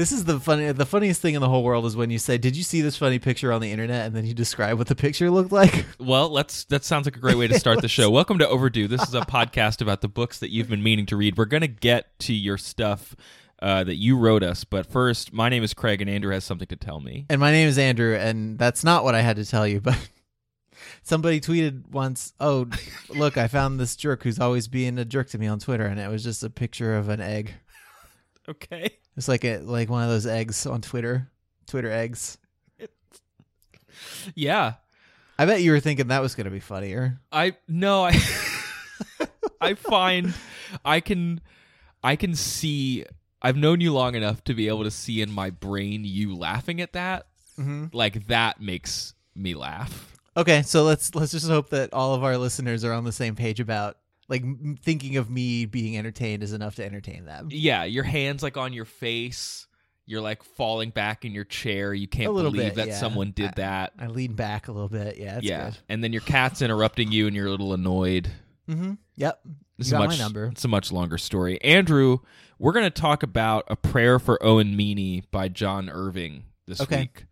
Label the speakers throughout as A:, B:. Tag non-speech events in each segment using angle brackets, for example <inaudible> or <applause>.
A: This is the funny, the funniest thing in the whole world is when you say, "Did you see this funny picture on the internet?" and then you describe what the picture looked like.
B: Well, let's that sounds like a great way to start the <laughs> show. Welcome to Overdue. This is a podcast about the books that you've been meaning to read. We're going to get to your stuff uh, that you wrote us, but first, my name is Craig, and Andrew has something to tell me.
A: And my name is Andrew, and that's not what I had to tell you, but <laughs> somebody tweeted once, "Oh, look, I found this jerk who's always being a jerk to me on Twitter," and it was just a picture of an egg. <laughs>
B: Okay.
A: It's like a like one of those eggs on Twitter, Twitter eggs.
B: Yeah.
A: I bet you were thinking that was going to be funnier.
B: I no, I <laughs> I find I can I can see I've known you long enough to be able to see in my brain you laughing at that.
A: Mm-hmm.
B: Like that makes me laugh.
A: Okay, so let's let's just hope that all of our listeners are on the same page about like thinking of me being entertained is enough to entertain them.
B: Yeah, your hands like on your face. You're like falling back in your chair. You can't believe
A: bit,
B: that
A: yeah.
B: someone did
A: I-
B: that.
A: I lean back a little bit. Yeah,
B: yeah,
A: good.
B: and then your cat's interrupting you, and you're a little annoyed.
A: Mm-hmm. Yep.
B: It's a much,
A: my number.
B: It's a much longer story. Andrew, we're going to talk about a prayer for Owen Meany by John Irving this
A: Okay.
B: week.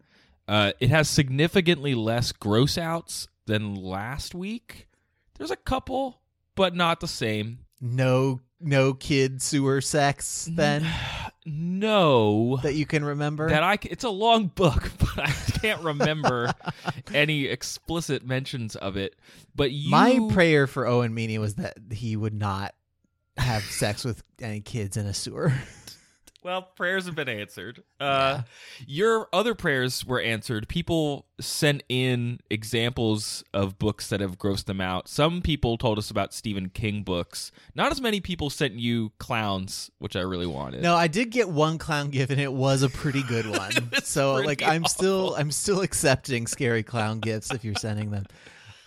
B: Uh, it has significantly less gross outs than last week. There's a couple, but not the same.
A: No, no kid sewer sex then <sighs>
B: No,
A: that you can remember.
B: that I c- it's a long book, <laughs> but I can't remember <laughs> any explicit mentions of it. But you,
A: my prayer for Owen Meany was that he would not have sex with any kids in a sewer. <laughs>
B: Well, prayers have been answered. Uh, Your other prayers were answered. People sent in examples of books that have grossed them out. Some people told us about Stephen King books. Not as many people sent you clowns, which I really wanted.
A: No, I did get one clown gift, and it was a pretty good <laughs> one. so, like, I'm still, I'm still accepting scary clown gifts if you're sending them.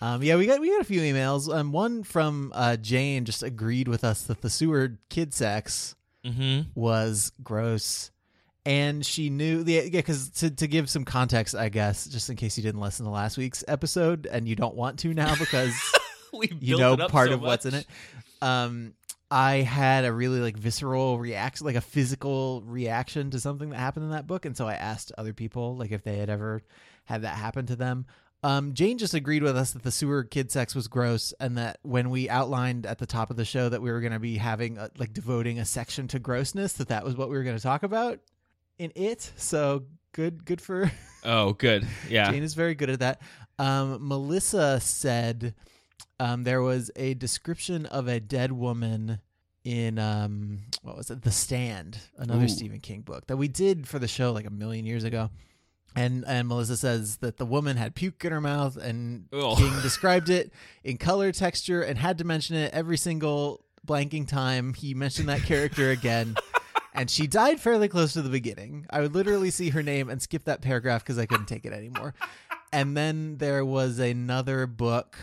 A: Um, yeah, we got we got a few emails. Um, one from uh, Jane just agreed with us that the sewer kid sex
B: Mm-hmm.
A: was gross, and she knew the yeah. Because to to give some context, I guess, just in case you didn't listen to last week's episode and you don't want to now because <laughs>
B: We
A: you
B: built
A: know
B: up
A: part
B: so
A: of what's in it. Um, I had a really like visceral reaction, like a physical reaction to something that happened in that book, and so I asked other people like if they had ever had that happen to them. Um, Jane just agreed with us that the sewer kid sex was gross, and that when we outlined at the top of the show that we were going to be having a, like devoting a section to grossness, that that was what we were going to talk about in it. So good, good for <laughs>
B: Oh, good. Yeah.
A: Jane is very good at that. Um, Melissa said um, there was a description of a dead woman in um, what was it, The Stand, another
B: Ooh.
A: Stephen King book that we did for the show like a million years ago. And and Melissa says that the woman had puke in her mouth, and
B: Ugh.
A: King described it in color, texture, and had to mention it every single blanking time he mentioned that character again. <laughs> and she died fairly close to the beginning. I would literally see her name and skip that paragraph because I couldn't take it anymore. <laughs> And then there was another book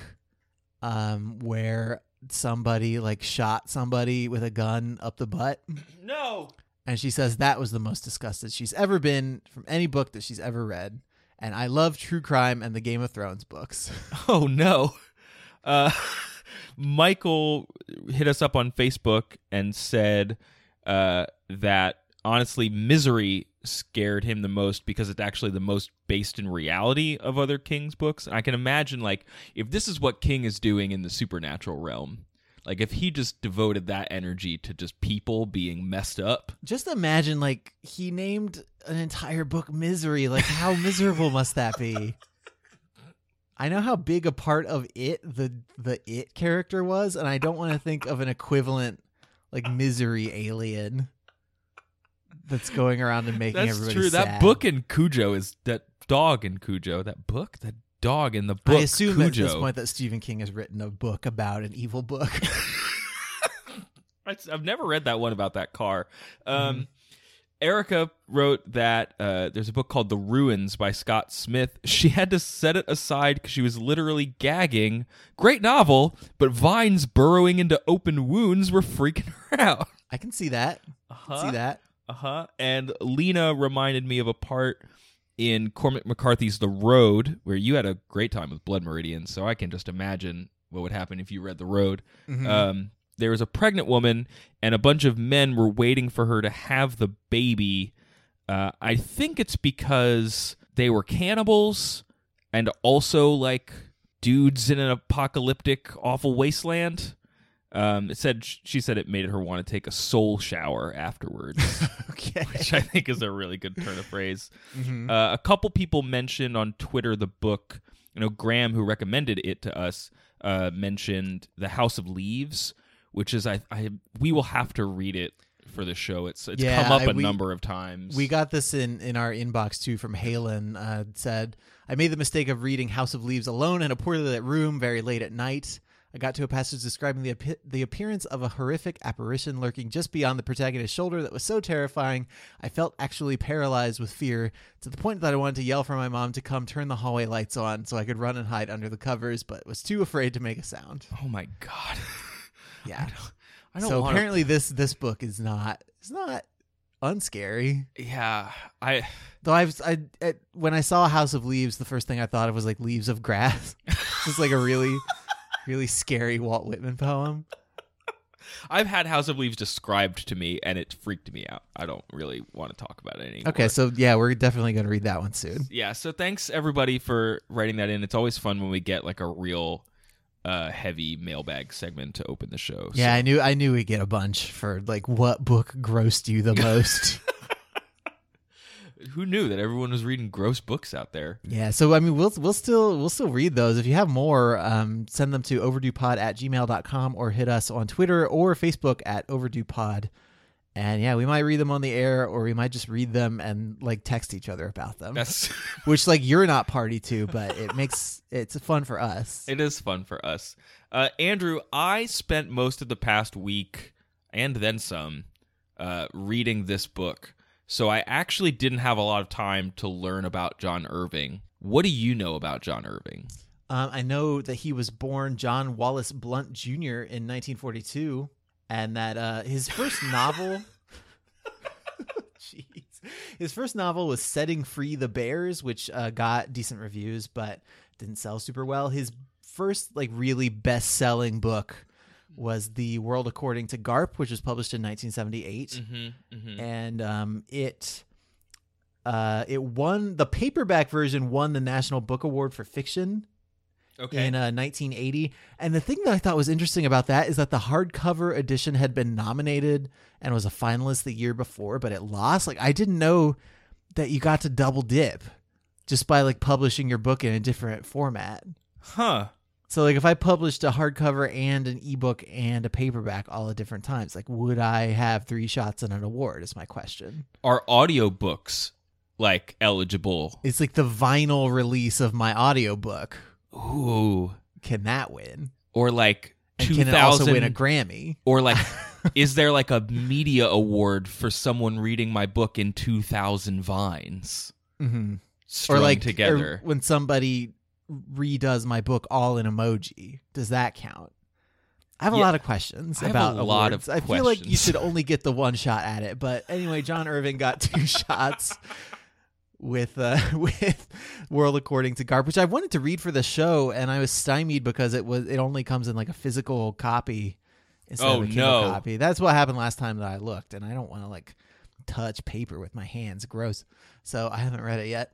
A: um, where somebody like shot somebody with a gun up the butt.
B: No.
A: And she says that was the most disgusted she's ever been from any book that she's ever read. And I love true crime and the Game of Thrones books. <laughs>
B: Oh no. Uh, Michael hit us up on Facebook and said uh, that honestly, Misery scared him the most because it's actually the most based in reality of other King's books. And I can imagine, like, if this is what King is doing in the supernatural realm, like if he just devoted that energy to just people being messed up.
A: Just imagine like he named an entire book Misery. Like how miserable must that be? I know how big a part of it the the it character was, and I don't want to think of an equivalent like misery alien that's going around and making
B: That's
A: everybody
B: true. That book in Cujo is that dog in Cujo. That book, that dog in the book.
A: I assume
B: Cujo.
A: at this point that Stephen King has written a book about an evil book. <laughs>
B: I've I've never read that one about that car. Um,
A: Mm-hmm.
B: Erica wrote that uh, there's a book called The Ruins by Scott Smith. She had to set it aside because she was literally gagging. Great novel, but vines burrowing into open wounds were freaking her out.
A: I can see that.
B: Uh-huh.
A: See that.
B: Uh huh. And Lena reminded me of a part in Cormac McCarthy's The Road where you had a great time with Blood Meridian. So I can just imagine what would happen if you read The Road.
A: Mm-hmm.
B: Um, there was a pregnant woman, and a bunch of men were waiting for her to have the baby. Uh, I think it's because they were cannibals and also like dudes in an apocalyptic, awful wasteland. Um, it said she said it made her want to take a soul shower afterwards, <laughs>
A: okay. <laughs>
B: which I think is a really good turn of phrase.
A: Mhm.
B: Uh, a couple people mentioned on Twitter the book. You know, Graham, who recommended it to us, uh, mentioned The House of Leaves, which is I, I we will have to read it for the show. It's it's
A: Yeah,
B: come up
A: I-
B: a
A: we-
B: number of times.
A: We got this in in our inbox too from Halen. Uh, said I made the mistake of reading House of Leaves alone in a poorly lit room very late at night. I got to a passage describing the api- the appearance of a horrific apparition lurking just beyond the protagonist's shoulder that was so terrifying I felt actually paralyzed with fear to the point that I wanted to yell for my mom to come turn the hallway lights on so I could run and hide under the covers, but was too afraid to make a sound.
B: oh my god! <laughs>
A: Yeah.
B: I don't
A: so
B: want
A: apparently this this book is not it's not unscary.
B: Yeah, I
A: Though I've I, I when I saw a House of Leaves, the first thing I thought of was like leaves of grass. It's <laughs> just like a really, really scary Walt Whitman poem.
B: I've had House of Leaves described to me, and it freaked me out. I don't really want to talk about it anymore.
A: Okay, so yeah, we're definitely gonna read that one soon.
B: yeah so thanks everybody for writing that in it's always fun when we get like a real uh heavy mailbag segment to open the show
A: Yeah, I knew I knew we'd get a bunch for like what book grossed you the <laughs> most.
B: Who knew that everyone was reading gross books out there
A: yeah, so I mean we'll we'll still we'll still read those. If you have more, um, send them to overduepod at gmail.com or hit us on Twitter or Facebook at overduepod. And yeah, we might read them on the air or we might just read them and like text each other about them.
B: that's <laughs> <laughs>
A: which like you're not party to, but it makes it's fun for us.
B: it is fun for us uh andrew i spent most of the past week and then some uh reading this book so i actually didn't have a lot of time to learn about john irving what do you know about john irving
A: Um, I know that he was born John Wallace Blunt Jr. in 1942, and that uh, his first novel. <laughs> Jeez. His first novel was Setting Free the Bears, which uh, got decent reviews but didn't sell super well. His first, like, really best selling book was The World According to Garp, which was published in 1978.
B: mm-hmm, mm-hmm.
A: and um, it uh, it won the paperback version won the National Book Award for fiction
B: okay
A: in uh, 1980. And the thing that I thought was interesting about that is that the hardcover edition had been nominated and was a finalist the year before, but it lost. Like I didn't know that you got to double dip just by like publishing your book in a different format.
B: huh
A: So like if I published a hardcover and an ebook and a paperback all at different times, like would I have three shots at an award? Is my question.
B: are audiobooks like eligible
A: It's like the vinyl release of my audiobook.
B: ooh
A: Can that win?
B: or like
A: And can it also win a Grammy?
B: or like <laughs> is there like a media award for someone reading my book in two thousand vines
A: Mm-hmm.
B: strung
A: Or like
B: together?
A: or when somebody redoes my book all in emoji, does that count? I have a
B: Yeah,
A: lot of questions about
B: a lot
A: awards.
B: of
A: I feel like you should only get the one shot at it, but anyway, John Irving got two <laughs> shots with uh, <laughs> with World According to Garp, which I wanted to read for the show, and I was stymied because it was it only comes in like a physical copy instead
B: Oh,
A: of a Kindle
B: no.
A: copy. That's what happened last time that I looked, and I don't want to like touch paper with my hands. Gross. So I haven't read it yet.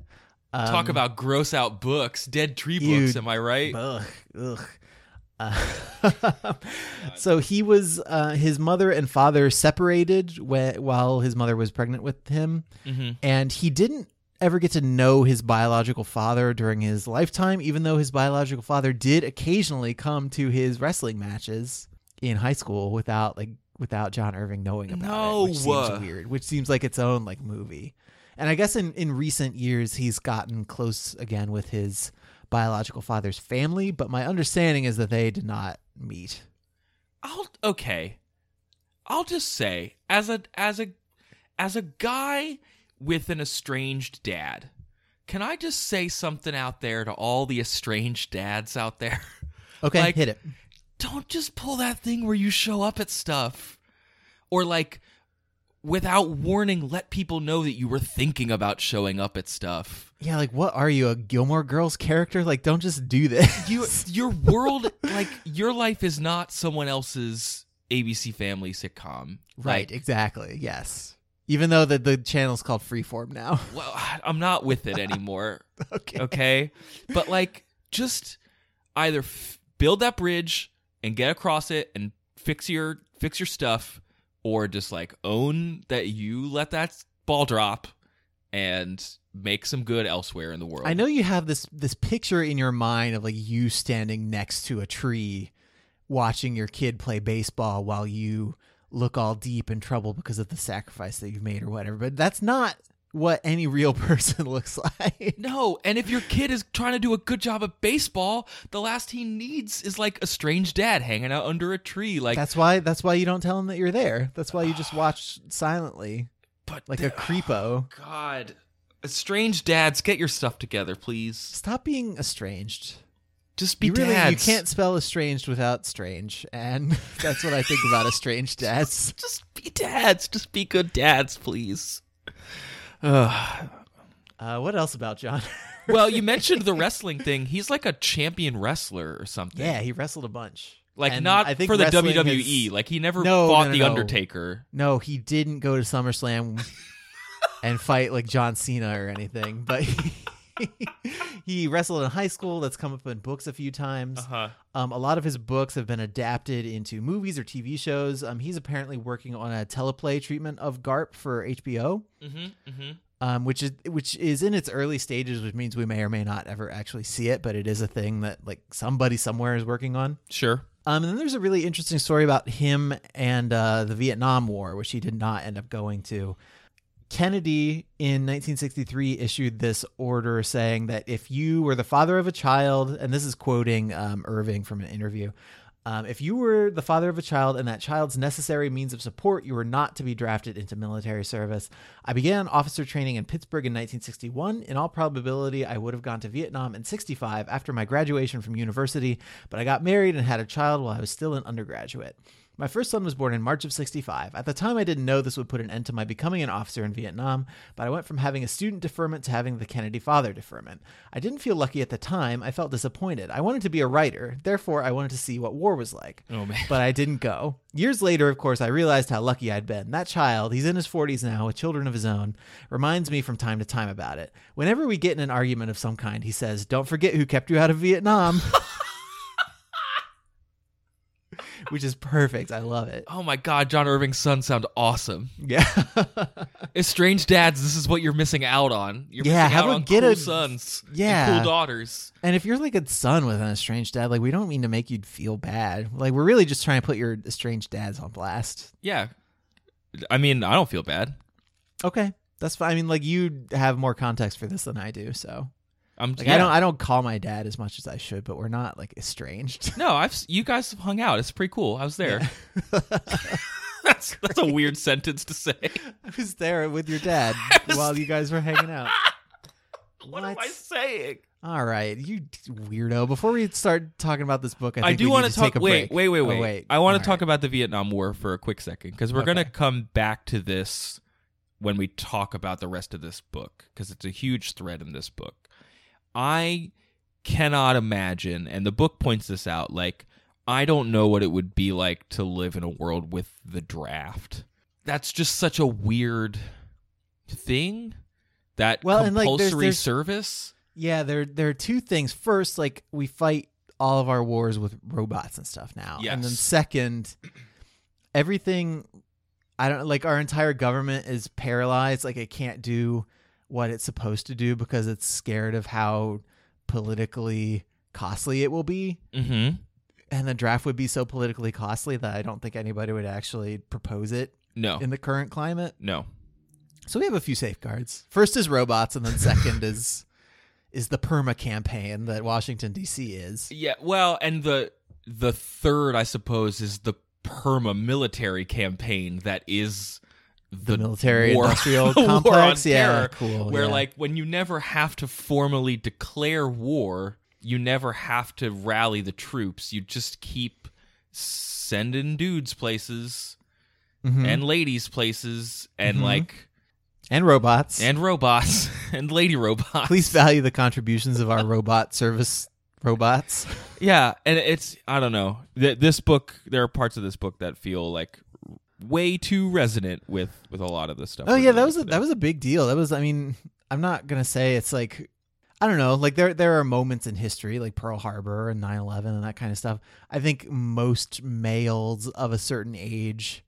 A: Um,
B: Talk about gross out books, dead tree books. Am I right?
A: Ugh, ugh. <laughs> Uh, <laughs> so he was uh, his mother and father separated while his mother was pregnant with him,
B: mm-hmm.
A: and he didn't ever get to know his biological father during his lifetime. Even though his biological father did occasionally come to his wrestling matches in high school without like without John Irving knowing about
B: No.
A: it, which seems weird. Which seems like its own like movie. And I guess in in recent years he's gotten close again with his biological father's family, but my understanding is that they did not meet.
B: I'll okay. I'll just say as a as a as a guy with an estranged dad, can I just say something out there to all the estranged dads out there? <laughs>
A: Okay,
B: Like-
A: hit it.
B: Don't just pull that thing where you show up at stuff or like without warning let people know that you were thinking about showing up at stuff.
A: Yeah, like what are you, a Gilmore Girls character? Like don't just do this.
B: You your world like your life is not someone else's ABC family sitcom.
A: right,
B: Like,
A: exactly. Yes. Even though the the channel's called Freeform now.
B: well, <sighs> I'm not with it anymore. <laughs>
A: okay.
B: okay but like just either f- build that bridge and get across it and fix your fix your stuff or just like own that you let that ball drop and make some good elsewhere in the world
A: I know you have this this picture in your mind of like you standing next to a tree watching your kid play baseball while you look all deep in trouble because of the sacrifice that you've made or whatever. But that's not what any real <laughs> person looks like.
B: no, and if your kid is trying to do a good job at baseball, the last he needs is like a strange dad hanging out under a tree, like
A: That's why that's why you don't tell him that you're there. That's why you just ah. watch silently
B: but
A: like a creepo.
B: Oh, God, strange dads, get your stuff together, please.
A: Stop being estranged.
B: Just be
A: you really
B: dads.
A: you can't spell estranged without strange, and <laughs> that's what I think about estranged <laughs> dads.
B: just be dads. Just be good dads, please. Ugh.
A: Uh, what else about John? <laughs>
B: well, you mentioned the <laughs> wrestling thing. He's like a champion wrestler or something.
A: yeah, he wrestled a bunch.
B: Like
A: And
B: not
A: I think
B: for the
A: wrestling
B: WWE.
A: has-
B: Like he never
A: No,
B: fought
A: no, no,
B: the
A: no.
B: Undertaker.
A: No, he didn't go to SummerSlam <laughs> and fight like John Cena or anything, but he, he wrestled in high school. That's come up in books a few times.
B: huh.
A: Um, a lot of his books have been adapted into movies or TV shows. Um, he's apparently working on a teleplay treatment of Garp for HBO,
B: Mm-hmm. Mm-hmm.
A: um, which is which is in its early stages, which means we may or may not ever actually see it, but it is a thing that like somebody somewhere is working on.
B: Sure.
A: Um, and then there's a really interesting story about him and uh, the Vietnam War, which he did not end up going to. Kennedy in 1963 issued this order saying that if you were the father of a child, and this is quoting um, Irving from an interview, um, if you were the father of a child and that child's necessary means of support, you were not to be drafted into military service. I began officer training in Pittsburgh in 1961. In all probability, I would have gone to Vietnam in 65 after my graduation from university, but I got married and had a child while I was still an undergraduate. My first son was born in March of 65. At the time, I didn't know this would put an end to my becoming an officer in Vietnam, but I went from having a student deferment to having the Kennedy father deferment. I didn't feel lucky at the time. I felt disappointed. I wanted to be a writer. Therefore, I wanted to see what war was like.
B: Oh man.
A: But I didn't go. Years later, of course, I realized how lucky I'd been. That child, he's in his 40s now with children of his own, reminds me from time to time about it. Whenever we get in an argument of some kind, he says, Don't forget who kept you out of Vietnam. <laughs> Which is perfect. I love it.
B: Oh my God, John Irving's sons sound awesome.
A: Yeah. <laughs>
B: Estranged dads, this is what you're missing out on. You're
A: Yeah,
B: missing
A: have
B: out
A: a-
B: on
A: get
B: cool
A: a-
B: sons.
A: Yeah.
B: cool daughters.
A: and if you're like a son with an estranged dad, like we don't mean to make you feel bad. Like we're really just trying to put your estranged dads on blast.
B: Yeah. I mean, I don't feel bad.
A: Okay. That's fine. I mean, like you have more context for this than I do, so
B: I'm
A: like
B: yeah.
A: I don't I don't call my dad as much as I should, but we're not like estranged. <laughs>
B: No, I've you guys have hung out. It's pretty cool. I was there. <laughs> that's that's a weird sentence to say.
A: I was there with your dad <laughs> while you guys were hanging out.
B: What, am I saying?
A: All right, you weirdo. Before we start talking about this book, I,
B: I, do want to talk.
A: take a
B: Wait,
A: break.
B: wait, wait,
A: Oh,
B: wait,
A: wait.
B: I want to talk
A: right.
B: about the Vietnam War for a quick second because we're going to come back to this when we talk about the rest of this book because it's a huge thread in this book. I cannot imagine, and the book points this out. Like, I don't know what it would be like to live in a world with the draft. That's just such a weird thing. That
A: Well, and, like,
B: compulsory
A: there's- there's-
B: service.
A: Yeah, there there are two things. First, like we fight all of our wars with robots and stuff now. Yes. And then second, everything I don't like our entire government is paralyzed, like it can't do what it's supposed to do because it's scared of how politically costly it will be.
B: Mm-hmm.
A: And the draft would be so politically costly that I don't think anybody would actually propose it
B: No,
A: in the current climate.
B: no.
A: So we have a few safeguards. First is robots, and then second is <laughs> is the perma campaign that Washington D.C. is.
B: Yeah, well, and the the third, I suppose, is the perma military campaign that is
A: The military
B: war-
A: industrial <laughs> complex. Yeah,
B: terror,
A: cool.
B: where
A: yeah.
B: like when you never have to formally declare war, you never have to rally the troops. You just keep sending dudes places
A: Mhm.
B: and ladies places and
A: Mhm.
B: like
A: and robots.
B: and robots <laughs> and lady robots.
A: please value the contributions of our robot service robots. <laughs>
B: Yeah, and it's I don't know. Th- This book, there are parts of this book that feel like way too resonant with with a lot of this stuff.
A: Oh yeah, that was a, that was a big deal. That was I mean, I'm not going to say it's like I don't know, like there there are moments in history like Pearl Harbor and 9/11 and that kind of stuff. I think most males of a certain age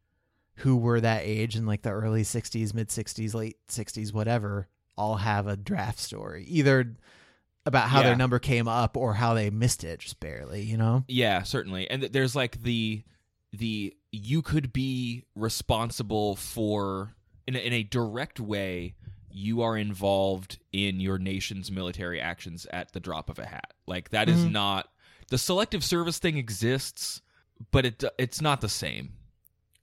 A: who were that age in like the early 60s, mid 60s, late 60s, whatever, all have a draft story. Either about how
B: Yeah.
A: their number came up or how they missed it just barely, you know?
B: Yeah, certainly. And th- there's like the the you could be responsible for in a, in a direct way you are involved in your nation's military actions at the drop of a hat. Like that is
A: Mhm.
B: not the selective service thing exists, but it it's not the same.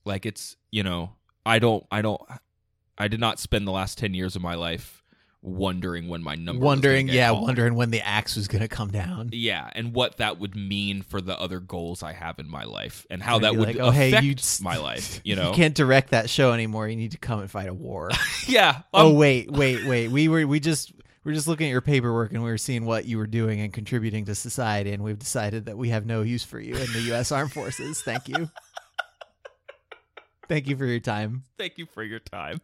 B: Like it's, you know, I don't I don't I did not spend the last 10 years of my life wondering when my number
A: wondering, yeah,
B: called.
A: wondering when the axe was going to come down.
B: Yeah, and what that would mean for the other goals I have in my life, and how that would
A: like, oh, hey,
B: affect
A: you
B: my <laughs> life. You know,
A: You can't direct that show anymore. You need to come and fight a war. <laughs>
B: yeah.
A: oh
B: um,
A: wait, wait, wait. We were we just we are just looking at your paperwork and we were seeing what you were doing and contributing to society and we've decided that we have no use for you in the US Armed Forces. Thank you. <laughs> Thank you for your time.
B: thank you for your time.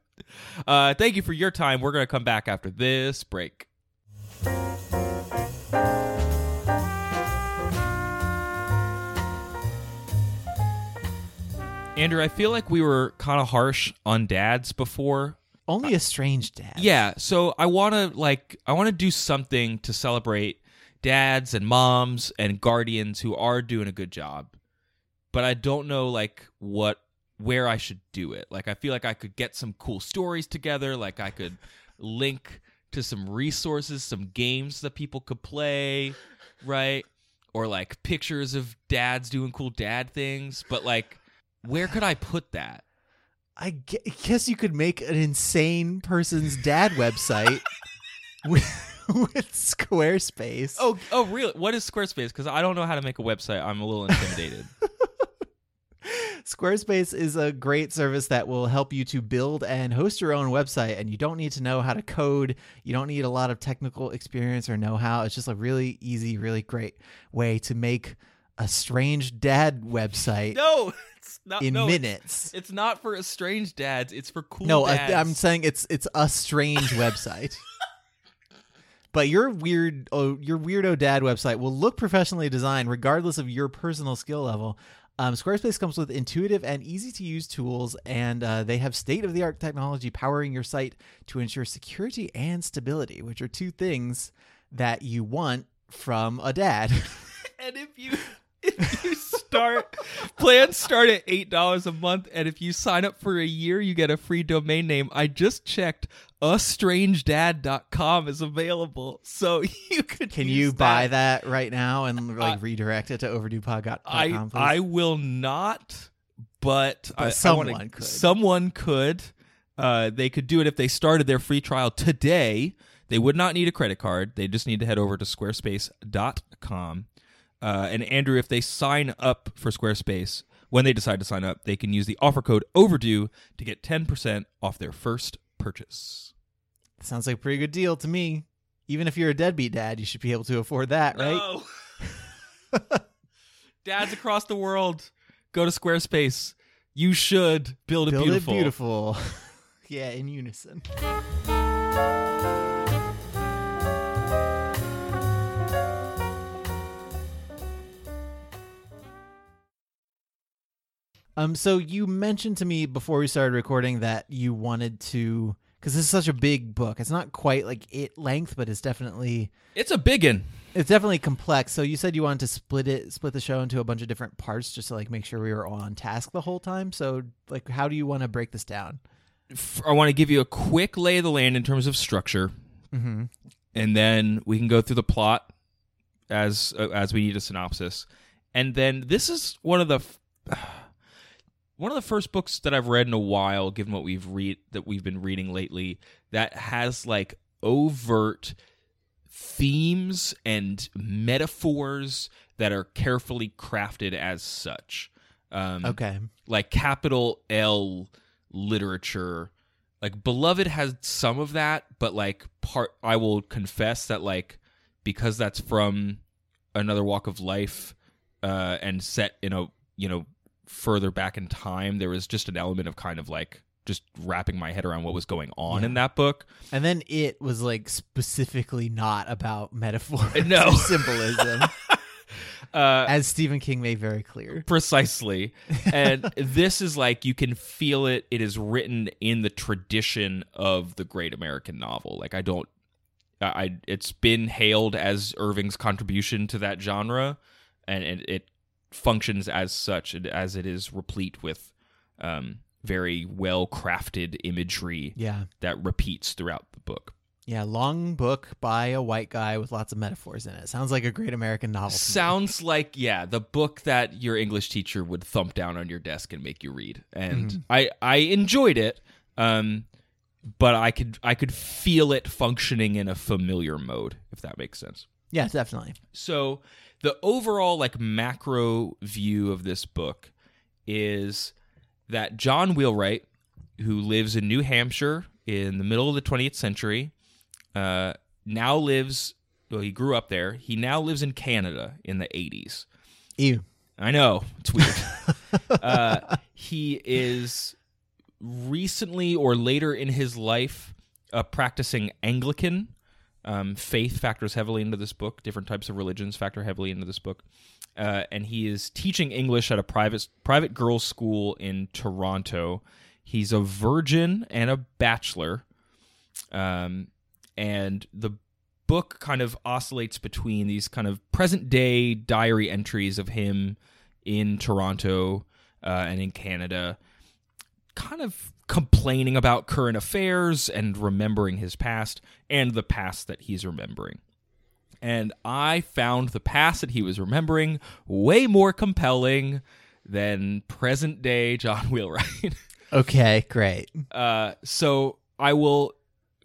B: Uh, thank you for your time. We're gonna come back after this break. Andrew, I feel like we were kind of harsh on dads before.
A: Only a strange dad.
B: Yeah, so I want to like I want to do something to celebrate dads and moms and guardians who are doing a good job. But I don't know like what where I should do it. Like I feel like I could get some cool stories together, like I could link to some resources, some games that people could play, right? Or like pictures of dads doing cool dad things, but like where could I put that?
A: I guess you could make an insane person's dad website <laughs> with, with Squarespace.
B: Oh, oh, really? What is Squarespace? Because I don't know how to make a website. I'm a little intimidated. <laughs>
A: Squarespace is a great service that will help you to build and host your own website, and you don't need to know how to code. You don't need a lot of technical experience or know how. It's just a really easy, really great way to make a strange dad website
B: no, <laughs> it's not.
A: in
B: no,
A: minutes.
B: It's, not for estranged dads. It's for cool
A: no, I,
B: dads.
A: I'm saying it's it's a strange website. <laughs> But your weird, oh, your weirdo dad website will look professionally designed, regardless of your personal skill level. Um, Squarespace comes with intuitive and easy to use tools, and uh, they have state of the art technology powering your site to ensure security and stability, which are two things that you want from a dad. <laughs>
B: and if you if <laughs> you start plans start at eight dollars a month, and if you sign up for a year, you get a free domain name. I just checked. AStrangedDad.com is available, so <laughs> you could.
A: Can you buy that right now and like
B: Uh,
A: redirect it to overduepod.com?
B: I
A: please?
B: I will not, but, I, I
A: someone
B: wanna-
A: could.
B: Someone could. Uh, they could do it if they started their free trial today. They would not need a credit card. They just need to head over to squarespace.com. Uh, and Andrew, if they sign up for Squarespace, when they decide to sign up, they can use the offer code overdue to get 10% off their first purchase.
A: Sounds like a pretty good deal to me. Even if you're a deadbeat dad, you should be able to afford that, right?
B: No. <laughs> Dads across the world, go to Squarespace. You should build it
A: Build
B: beautiful.
A: it beautiful. <laughs> yeah, in unison. Um, so you mentioned to me before we started recording that you wanted to, because this is such a big book. It's not quite like it length, but it's definitely
B: It's a biggin.
A: it's definitely complex. So you said you wanted to split it, split the show into a bunch of different parts, just to like make sure we were on task the whole time. So like, how do you want to break this down?
B: I want to give you a quick lay of the land in terms of structure,
A: Mm-hmm.
B: and then we can go through the plot as uh, as we need a synopsis. And then this is one of the f- one of the first books that I've read in a while, given what we've read that we've been reading lately, that has like overt themes and metaphors that are carefully crafted as such. Um,
A: Okay.
B: like capital L literature. Like Beloved has some of that, but like part I will confess that like because that's from another walk of life uh and set in a you know further back in time, there was just an element of kind of like just wrapping my head around what was going on
A: Yeah.
B: in that book.
A: And then it was like specifically not about metaphor,
B: No.
A: symbolism, <laughs>
B: Uh
A: as Stephen King made very clear.
B: precisely <laughs> and this is like you can feel it it is written in the tradition of the great american novel like i don't i it's been hailed as irving's contribution to that genre and it, it functions as such as it is replete with um, very well crafted imagery
A: Yeah.
B: that repeats throughout the book
A: Yeah. Long book by a white guy with lots of metaphors in it. Sounds like a great American novel.
B: Sounds like yeah, the book that your English teacher would thump down on your desk and make you read. And I I enjoyed it. Um but I could I could feel it functioning in a familiar mode if that makes sense.
A: Yeah, definitely.
B: So the overall like macro view of this book is that John Wheelwright, who lives in New Hampshire in the middle of the 20th century, uh, now lives. Well, he grew up there. He now lives in Canada in the 80s.
A: Ew.
B: I know it's weird. <laughs> uh, he is recently or later in his life a practicing Anglican. Um, faith factors heavily into this book. Different types of religions factor heavily into this book, uh, and he is teaching English at a private private girls' school in Toronto. He's a virgin and a bachelor, um, and the book kind of oscillates between these kind of present day diary entries of him in Toronto uh, and in Canada, kind of complaining about current affairs and remembering his past and the past that he's remembering. And I found the past that he was remembering way more compelling than present day John <laughs> Wheelwright.
A: Okay, great.
B: Uh, so I will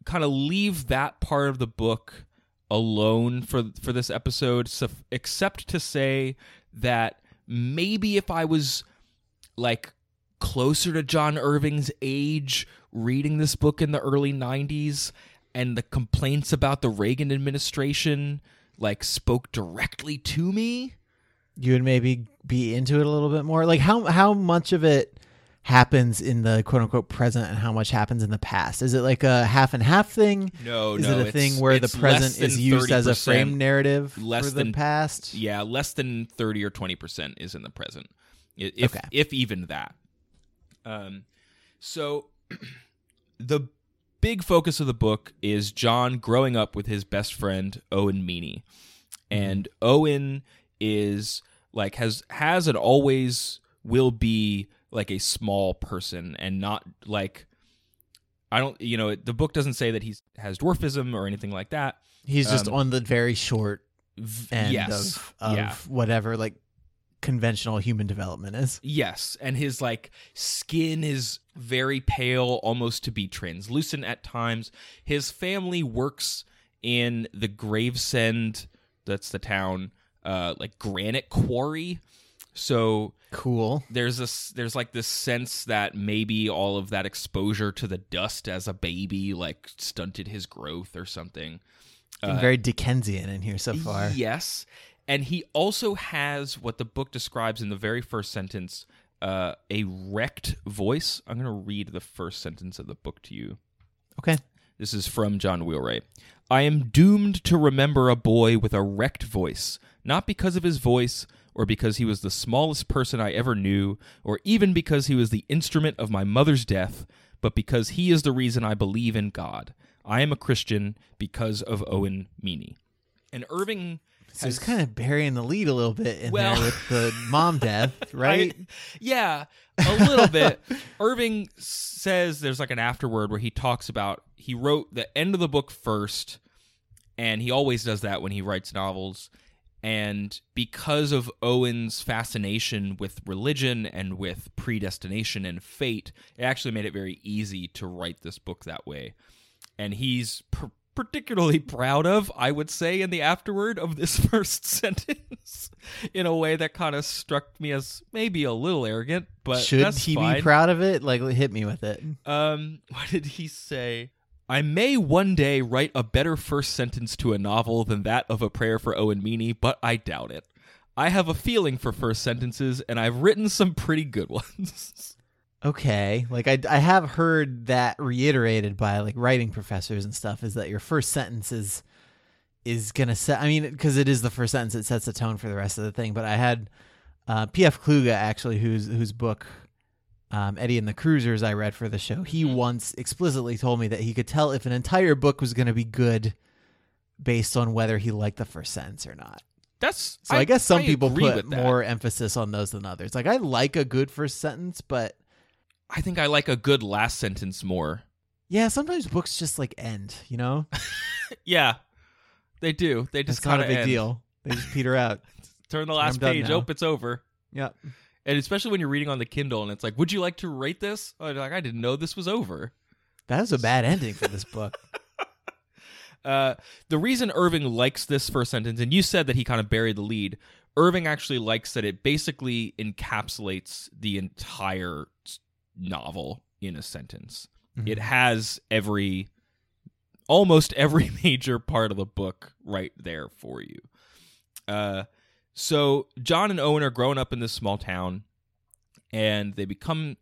B: kind of leave that part of the book alone for for this episode, so, except to say that maybe if I was like closer to John Irving's age reading this book in the early 90s and the complaints about the Reagan administration like spoke directly to me
A: You would maybe be into it a little bit more. Like how how much of it happens in the quote unquote present and how much happens in the past? Is it like a half and half thing?
B: no
A: Is
B: no
A: it a thing where the present is used as a frame narrative
B: less
A: for the
B: than-
A: past?
B: Yeah, less than thirty or twenty percent is in the present, if
A: Okay.
B: if even that. Um, so <clears throat> the big focus of the book is John growing up with his best friend Owen Meany, and Owen is like has has and always will be like a small person and not like. I don't, you know, the book doesn't say that he has dwarfism or anything like that.
A: He's just
B: Um,
A: on the very short
B: V-
A: end
B: yes,
A: of, of
B: yeah.
A: whatever like conventional human development is.
B: Yes, and his like skin is very pale, almost to be translucent at times. His family works in the Gravesend, that's the town, uh, like granite quarry. So
A: Cool.
B: there's this, there's like this sense that maybe all of that exposure to the dust as a baby like stunted his growth or something.
A: Getting very Dickensian in here so far.
B: Yes. And he also has what the book describes in the very first sentence uh, a wrecked voice. I'm going to read the first sentence of the book to you.
A: Okay.
B: This is from John Wheelwright. I am doomed to remember a boy with a wrecked voice, not because of his voice, or because he was the smallest person I ever knew, or even because he was the instrument of my mother's death, but because he is the reason I believe in God. I am a Christian because of Owen Meany. And Irving
A: So it's kind of burying the lead a little bit in
B: Well-
A: there with the mom death, <laughs> right?
B: I- yeah, a little bit. <laughs> Irving says there's like an afterword where he talks about he wrote the end of the book first, and he always does that when he writes novels. And because of Owen's fascination with religion and with predestination and fate, it actually made it very easy to write this book that way. And he's particularly proud of, I would say, in the afterword of this <laughs> first sentence, in a way that kind of struck me as maybe a little arrogant, but
A: Should he
B: fine.
A: be proud of it? Like, hit me with it.
B: Um, what did he say? I may one day write a better first sentence to a novel than that of A Prayer for Owen Meany, but I doubt it. I have a feeling for first sentences, and I've written some pretty good <laughs> ones.
A: Okay, like I, I have heard that reiterated by like writing professors and stuff is that your first sentence is is gonna set. I mean, because it is the first sentence, it sets the tone for the rest of the thing. But I had uh, P.F. Kluge actually, whose whose book um, Eddie and the Cruisers I read for the show. He once explicitly told me that he could tell if an entire book was gonna be good based on whether he liked the first sentence or not.
B: That's
A: So I, guess some
B: I
A: people put more emphasis on those than others. Like I like a good first sentence, but
B: I think I like a good last sentence more.
A: Yeah, sometimes books just like end, you know? <laughs>
B: Yeah, they do. They just
A: It's not a big
B: end.
A: deal. They just peter out. <laughs>
B: Turn the last page. Oh, it's over.
A: Yep.
B: And especially when you're reading on the Kindle and it's like, would you like to rate this? Oh, like I didn't know this was over.
A: That is a bad ending for this book. <laughs>
B: Uh, the reason Irving likes this first sentence, and you said that he kind of buried the lead. Irving actually likes that it basically encapsulates the entire novel in a sentence.
A: Mhm.
B: It has every, almost every <laughs> major part of the book right there for you. Uh, so John and Owen are growing up in this small town, and they become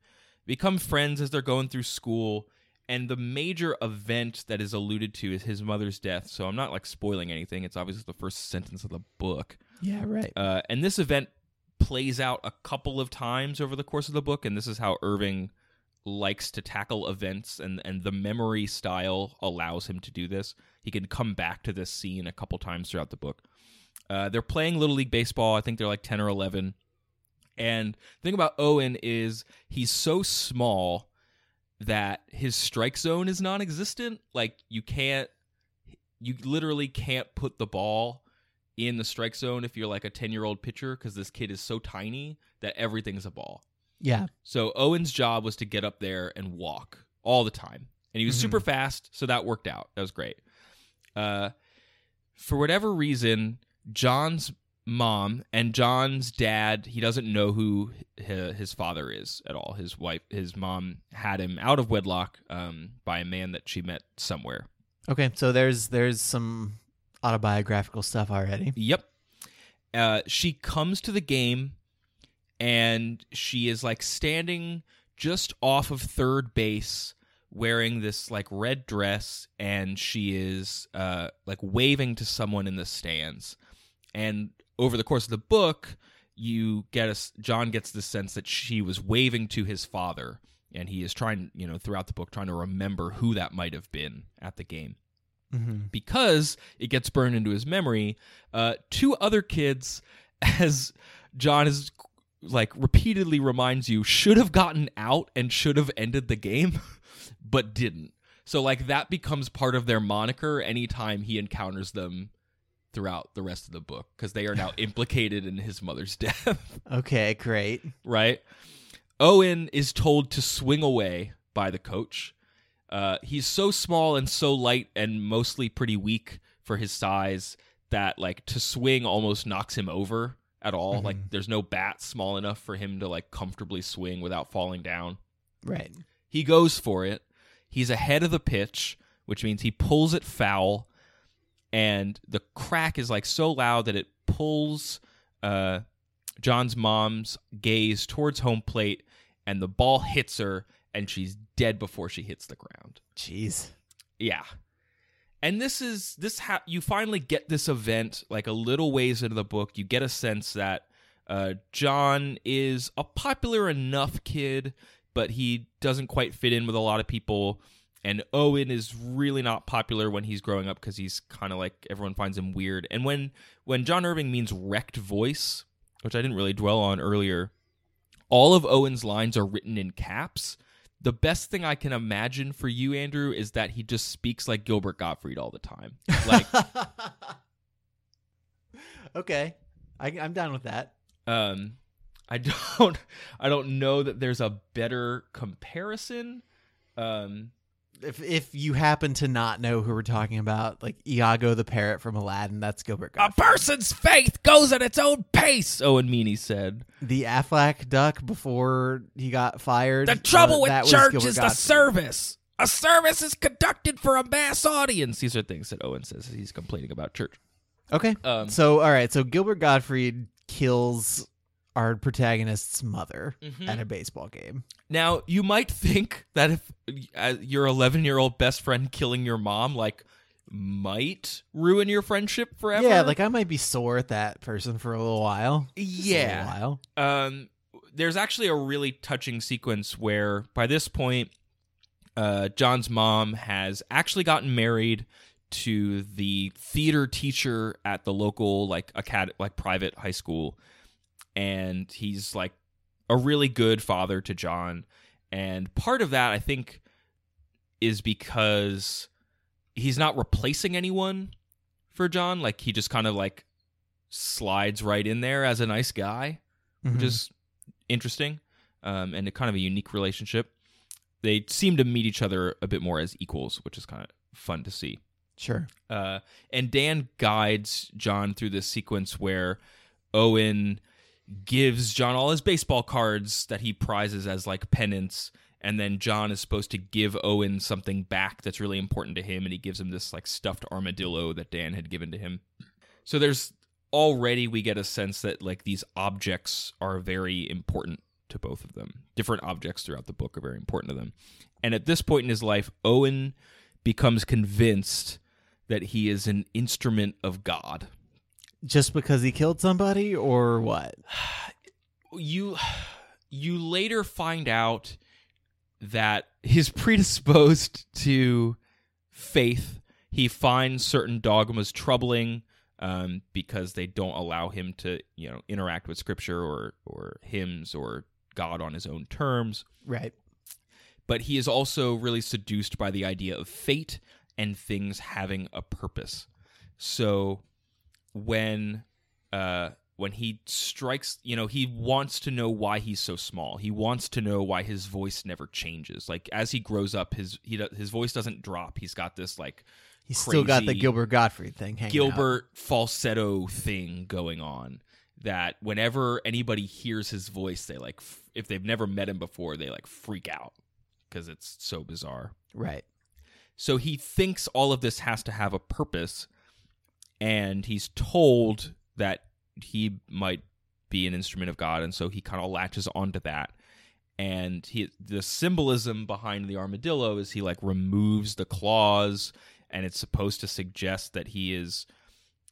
B: become friends as they're going through school. And the major event that is alluded to is his mother's death. So I'm not like spoiling anything. It's obviously the first sentence of the book.
A: Yeah, right.
B: Uh, and this event plays out a couple of times over the course of the book, and this is how Irving likes to tackle events, and and the memory style allows him to do this. He can come back to this scene a couple times throughout the book. Uh, they're playing little league baseball. I think they're like ten or eleven. And the thing about Owen is he's so small that his strike zone is non-existent. Like you can't, you literally can't put the ball in the strike zone if you're like a 10 year old pitcher because this kid is so tiny that everything's a ball.
A: Yeah.
B: So Owen's job was to get up there and walk all the time. And he was
A: Mhm.
B: super fast, so that worked out. That was great. Uh, for whatever reason, John's mom and John's dad, he doesn't know who hi- his father is at all. His wife, his mom had him out of wedlock um, by a man that she met somewhere.
A: Okay, so there's there's some autobiographical stuff already.
B: Yep. Uh, she comes to the game and she is like standing just off of third base wearing this like red dress and she is uh, like waving to someone in the stands. And over the course of the book, you get a John gets the sense that she was waving to his father and he is trying, you know, throughout the book trying to remember who that might have been at the game
A: Mm-hmm.
B: because it gets burned into his memory. Uh, two other kids, <laughs> as John is like repeatedly reminds you, should have gotten out and should have ended the game, <laughs> but didn't. So like that becomes part of their moniker anytime he encounters them throughout the rest of the book because they are now <laughs> implicated in his mother's death
A: Okay, great.
B: right? Owen is told to swing away by the coach. Uh, he's so small and so light and mostly pretty weak for his size that like to swing almost knocks him over at all.
A: Mhm.
B: Like there's no bat small enough for him to like comfortably swing without falling down.
A: Right.
B: He goes for it. He's ahead of the pitch, which means he pulls it foul, and the crack is like so loud that it pulls uh, John's mom's gaze towards home plate, and the ball hits her, and she's dead before she hits the ground.
A: Jeez.
B: Yeah. And this is this ha- you finally get this event like a little ways into the book. You get a sense that uh, John is a popular enough kid, but he doesn't quite fit in with a lot of people. and Owen is really not popular when he's growing up because he's kind of like everyone finds him weird. And when when John Irving means wrecked voice, which I didn't really dwell on earlier, all of Owen's lines are written in caps. The best thing I can imagine for you, Andrew, is that he just speaks like Gilbert Gottfried all the time. Like, <laughs>
A: okay, I, I'm down with that.
B: um, I <laughs> don't, I don't know that there's a better comparison. Um,
A: If if you happen to not know who we're talking about, like Iago the parrot from Aladdin, that's Gilbert
B: a person's faith goes at its own pace. Owen Meany said.
A: the Aflac duck before he got fired.
B: The trouble
A: uh,
B: with church is the service. A service is conducted for a mass audience. These are things that Owen says he's complaining about church.
A: Okay.
B: Um,
A: so all right, so Gilbert Gottfried kills our protagonist's mother
B: Mhm.
A: at a baseball game.
B: Now, you might think that if uh, your 11 year old best friend killing your mom, like, might ruin your friendship forever.
A: Yeah, like I might be sore at that person for a little while. A little
B: yeah.
A: while.
B: um, there's actually a really touching sequence where by this point, uh, John's mom has actually gotten married to the theater teacher at the local like acad- like private high school, and he's like a really good father to John. And part of that, I think, is because he's not replacing anyone for John. Like he just kind of like slides right in there as a nice guy
A: Mhm.
B: which is interesting um, and a kind of a unique relationship. They seem to meet each other a bit more as equals, which is kind of fun to see.
A: sure.
B: Uh, and Dan guides John through this sequence where Owen gives John all his baseball cards that he prizes as like penance. And then John is supposed to give Owen something back that's really important to him. And he gives him this like stuffed armadillo that Dan had given to him. So there's already we get a sense that like these objects are very important to both of them. Different objects throughout the book are very important to them. And at this point in his life, Owen becomes convinced that he is an instrument of God.
A: Just because he killed somebody or what?
B: You you later find out that he's <laughs> predisposed to faith. He finds certain dogmas troubling um, because they don't allow him to, you know, interact with scripture or or hymns or God on his own terms.
A: Right.
B: but he is also really seduced by the idea of fate and things having a purpose. So when uh when he strikes, you know, he wants to know why he's so small. He wants to know why his voice never changes. Like as he grows up, his he his voice doesn't drop. He's got this like
A: He's still got the Gilbert Gottfried thing hanging out.
B: Gilbert falsetto thing going on that whenever anybody hears his voice they like f- if they've never met him before they like freak out because it's so bizarre
A: Right.
B: so he thinks all of this has to have a purpose and he's told that he might be an instrument of god and so he kind of latches onto that and he the symbolism behind the armadillo is he like removes the claws and it's supposed to suggest that he is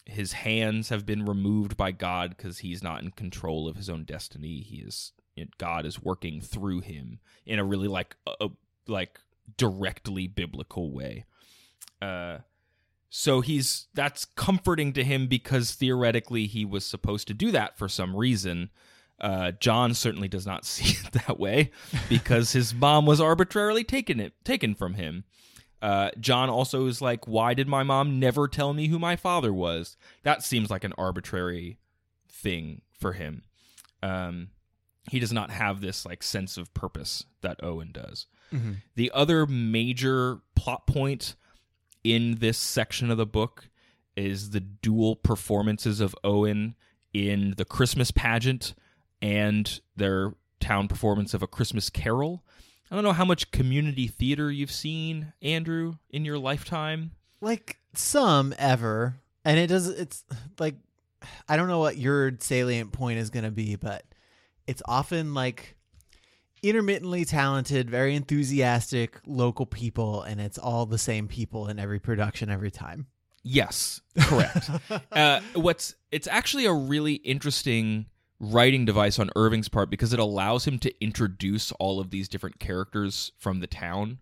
B: his hands have been removed by God because he's not in control of his own destiny. He is God is working through him in a really like a, like directly biblical way. Uh, so he's that's comforting to him because theoretically he was supposed to do that for some reason. Uh, John certainly does not <laughs> see it that way because his mom was arbitrarily taken it taken from him. Uh, John also is like, why did my mom never tell me who my father was? That seems like an arbitrary thing for him. Um, he does not have this like sense of purpose that Owen does.
A: Mhm.
B: The other major plot point in this section of the book is the dual performances of Owen in the Christmas pageant and their town performance of a Christmas carol. I don't know how much community theater you've seen, Andrew, in your lifetime.
A: Like some ever. And it does it's like I don't know what your salient point is going to be, but it's often like intermittently talented, very enthusiastic local people and it's all the same people in every production every time.
B: Yes, correct. <laughs> uh, what's it's actually a really interesting writing device on Irving's part because it allows him to introduce all of these different characters from the town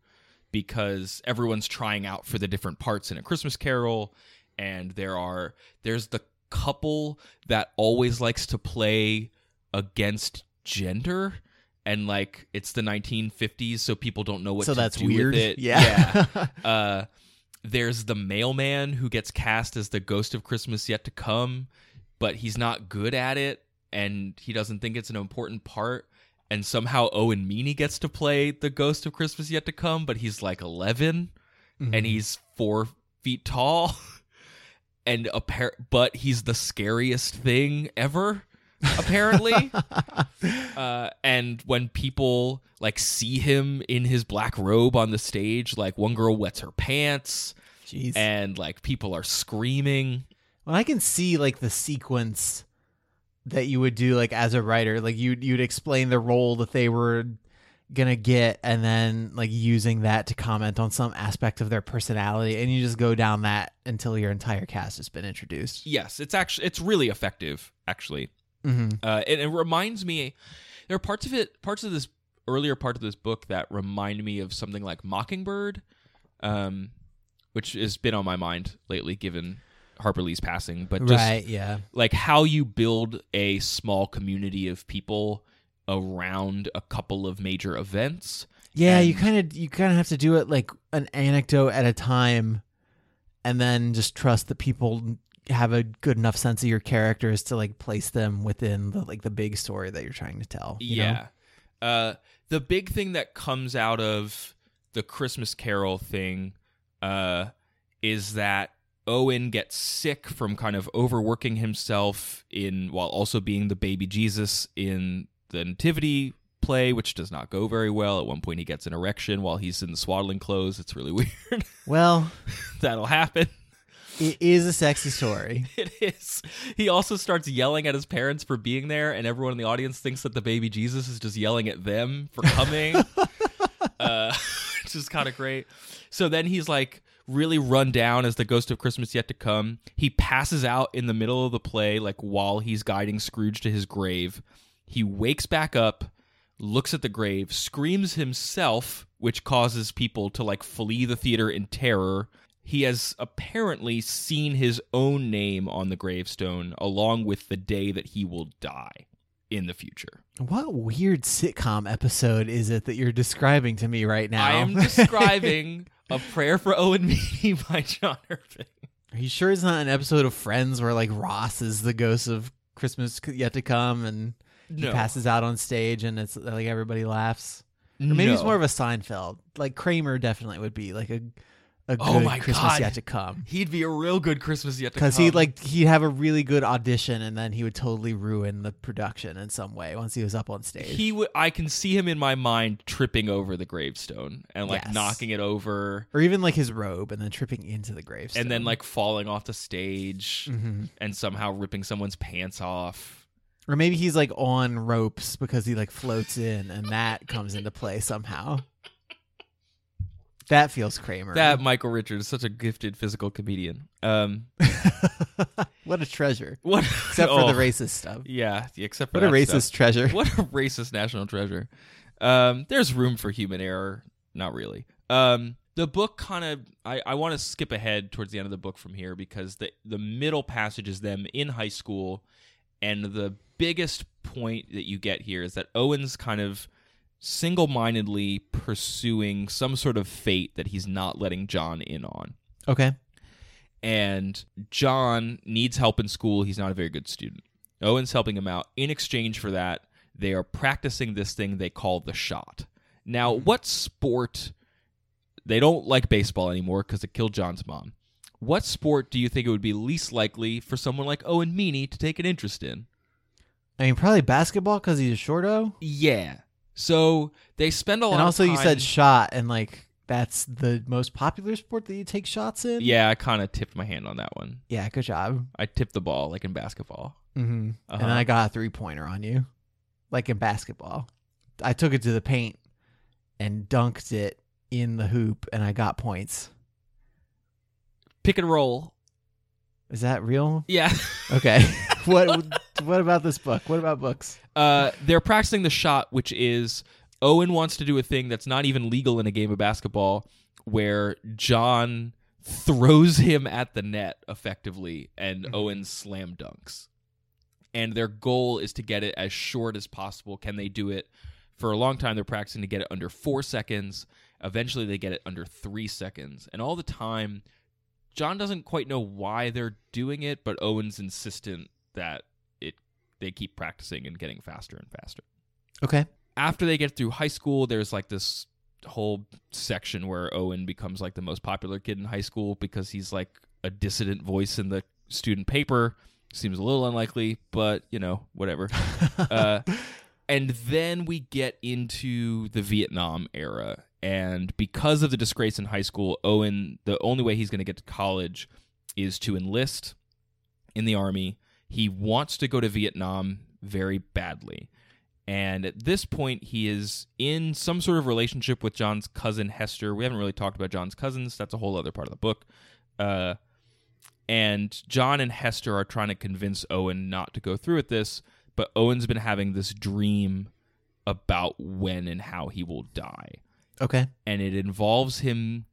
B: because everyone's trying out for the different parts in a Christmas Carol, and there are there's the couple that always likes to play against gender. And like it's the 1950s, so people don't know what
A: so
B: to
A: that's
B: do
A: weird.
B: with it. <laughs>
A: Yeah. <laughs>
B: uh, there's the mailman who gets cast as the ghost of Christmas yet to come, but he's not good at it and he doesn't think it's an important part. And somehow Owen Meany gets to play the ghost of Christmas yet to come, but he's like 11
A: Mm-hmm.
B: and he's four feet tall. <laughs> And appar- but he's the scariest thing ever, apparently. <laughs> uh, and when people like see him in his black robe on the stage, like one girl wets her pants,
A: Jeez.
B: and like people are screaming.
A: Well, I can see like the sequence that you would do like as a writer, like you you'd explain the role that they were gonna get, and then like using that to comment on some aspect of their personality, and you just go down that until your entire cast has been introduced.
B: Yes, it's actually it's really effective. Actually,
A: Mm-hmm.
B: uh, and it reminds me. There are parts of it, parts of this earlier part of this book that remind me of something like Mockingbird, um, which has been on my mind lately, given Harper Lee's passing. But just
A: Right? Yeah.
B: like how you build a small community of people around a couple of major events.
A: Yeah, you kind of you kind of have to do it like an anecdote at a time, and then just trust that people have a good enough sense of your characters to like place them within the like the big story that you're trying to tell. you know?
B: Yeah. Uh, the big thing that comes out of the Christmas Carol thing uh, is that Owen gets sick from kind of overworking himself in while also being the baby Jesus in the Nativity play, which does not go very well. At one point, he gets an erection while he's in the swaddling clothes. It's really <laughs> weird.
A: Well, <laughs>
B: That'll happen.
A: It is a sexy story. <laughs>
B: It is. He also starts yelling at his parents for being there, and everyone in the audience thinks that the baby Jesus is just yelling at them for coming, <laughs> uh, <laughs> which is kind of great. So then he's like really run down as the ghost of Christmas yet to come. He passes out in the middle of the play, like while he's guiding Scrooge to his grave. He wakes back up, looks at the grave, screams himself, which causes people to like flee the theater in terror. He has apparently seen his own name on the gravestone along with the day that he will die in the future.
A: What weird sitcom episode is it that you're describing to me right now?
B: I am <laughs> describing A Prayer for Owen Meany <laughs> by John Irving.
A: Are you sure it's not an episode of Friends where like Ross is the ghost of Christmas yet to come and he
B: No.
A: passes out on stage and it's like everybody laughs? Or maybe it's more of a Seinfeld. Like Kramer definitely would be like a a good
B: Oh my
A: Christmas
B: God.
A: yet to come.
B: He'd be a real good Christmas yet to come.
A: Because he'd like he'd have a really good audition and then he would totally ruin the production in some way once he was up on stage.
B: he would. I can see him in my mind tripping over the gravestone and like
A: Yes.
B: knocking it over,
A: or even like his robe and then tripping into the gravestone.
B: and then like falling off the stage
A: Mhm.
B: and somehow ripping someone's pants off.
A: Or maybe he's like on ropes because he like floats in and that comes into play somehow. That feels Kramer.
B: That Michael Richards is such a gifted physical comedian. Um, <laughs>
A: what a treasure. <laughs>
B: what
A: Except for <laughs>
B: oh,
A: the racist stuff.
B: Yeah, except for
A: What a racist
B: stuff.
A: treasure.
B: What a racist national treasure. Um, there's room for human error. Not really. Um, the book kind of I, I want to skip ahead towards the end of the book from here because the the middle passage is them in high school, and the biggest point that you get here is that Owen's kind of single mindedly pursuing some sort of fate that he's not letting John in on
A: Okay.
B: and John needs help in school. He's not a very good student. Owen's helping him out. In exchange for that, they are practicing this thing they call the shot. Now, what sport? They don't like baseball anymore because it killed John's mom. What sport do you think it would be least likely for someone like Owen Meany to take an interest in?
A: I mean, probably basketball because he's a shorto.
B: Yeah. So they spend a lot.
A: And also, you said shot, and like that's the most popular sport that you take shots in.
B: Yeah, I kind of tipped my hand on that one.
A: Yeah. Good job.
B: I tipped the ball like in basketball.
A: Mm-hmm.
B: Uh-huh.
A: And I got a three pointer on you, like in basketball. I took it to the paint and dunked it in the hoop, and I got points.
B: Pick and roll.
A: Is that real?
B: Yeah.
A: Okay. <laughs> <laughs> what What about this book? What about books?
B: uh, they're practicing the shot, which is Owen wants to do a thing that's not even legal in a game of basketball where John throws him at the net effectively and Owen slam dunks. And their goal is to get it as short as possible. Can they do it? For a long time, they're practicing to get it under four seconds. Eventually, they get it under three seconds. And all the time, John doesn't quite know why they're doing it, but Owen's insistent that it they keep practicing and getting faster and faster
A: Okay.
B: after they get through high school, there's like this whole section where Owen becomes like the most popular kid in high school because he's like a dissident voice in the student paper. Seems a little unlikely, but you know, whatever. <laughs> uh, and then we get into the Vietnam era. And because of the disgrace in high school, Owen, the only way he's going to get to college is to enlist in the army. He wants to go to Vietnam very badly. And at this point, he is in some sort of relationship with John's cousin Hester. We haven't really talked about John's cousins. That's a whole other part of the book. Uh, and John and Hester are trying to convince Owen not to go through with this, but Owen's been having this dream about when and how he will die.
A: Okay.
B: And it involves him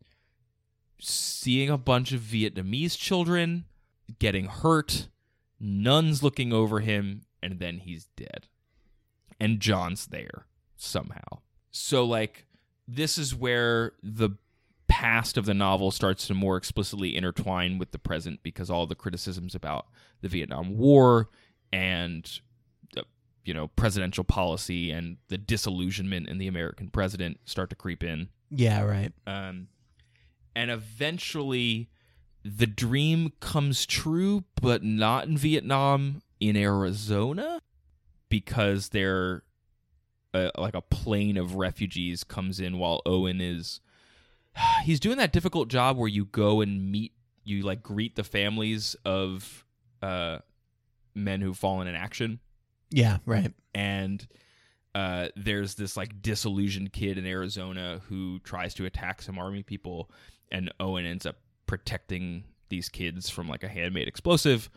B: seeing a bunch of Vietnamese children getting hurt, nuns looking over him, and then he's dead. And John's there somehow. So, like, this is where the past of the novel starts to more explicitly intertwine with the present because all the criticisms about the Vietnam War and uh, you know presidential policy and the disillusionment in the American president start to creep in
A: Yeah, right.
B: um, and eventually the dream comes true, but not in Vietnam, in Arizona, because they're uh, like a plane of refugees comes in while Owen is. <sighs> He's doing that difficult job where you go and meet, you like greet the families of uh, men who've fallen in action
A: Yeah, right.
B: and uh, there's this like disillusioned kid in Arizona who tries to attack some army people, and Owen ends up protecting these kids from like a handmade explosive,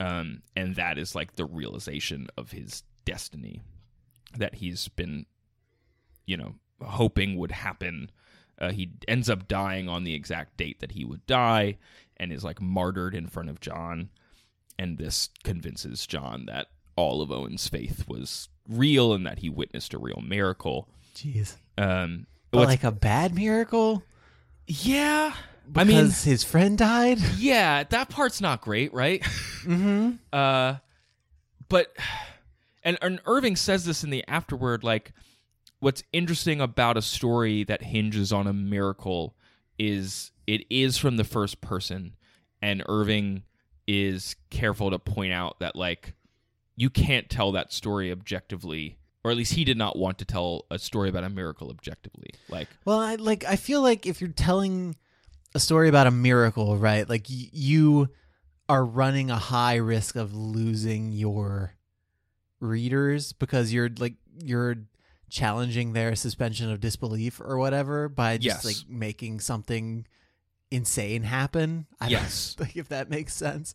B: um, and that is like the realization of his destiny that he's been, you know, hoping would happen. Uh, he ends up dying on the exact date that he would die, and is like martyred in front of John and this convinces John that all of Owen's faith was real and that he witnessed a real miracle.
A: Jeez.
B: Um,
A: like a bad miracle?
B: yeah, I mean,
A: his friend died?
B: yeah, that part's not great, right? <laughs>
A: Mm-hmm.
B: uh, but and, and Irving says this in the afterword, like what's interesting about a story that hinges on a miracle is it is from the first person, and Irving is careful to point out that like you can't tell that story objectively or at least he did not want to tell a story about a miracle objectively like
A: Well, I like I feel like if you're telling a story about a miracle, right? Like y- you are running a high risk of losing your readers because you're like you're challenging their suspension of disbelief or whatever by just
B: Yes.
A: like making something insane happen. I
B: Yes. <laughs>
A: like if that makes sense.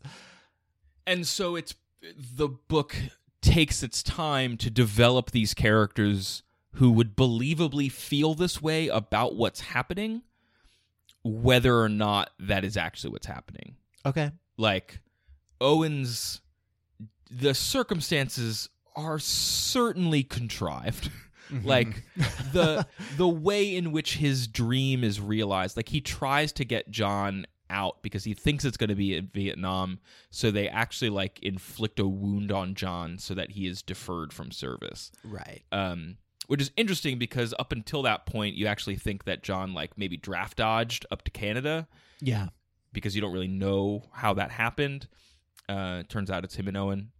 B: and so it's the book takes its time to develop these characters who would believably feel this way about what's happening whether or not that is actually what's happening
A: Okay.
B: like Owen's the circumstances are certainly contrived. <laughs> like <laughs> the the way in which his dream is realized like he tries to get John out because he thinks it's going to be in Vietnam so they actually like inflict a wound on John so that he is deferred from service
A: right.
B: um, which is interesting because up until that point you actually think that John like maybe draft dodged up to Canada
A: Yeah.
B: because you don't really know how that happened. Uh, turns out it's him and Owen,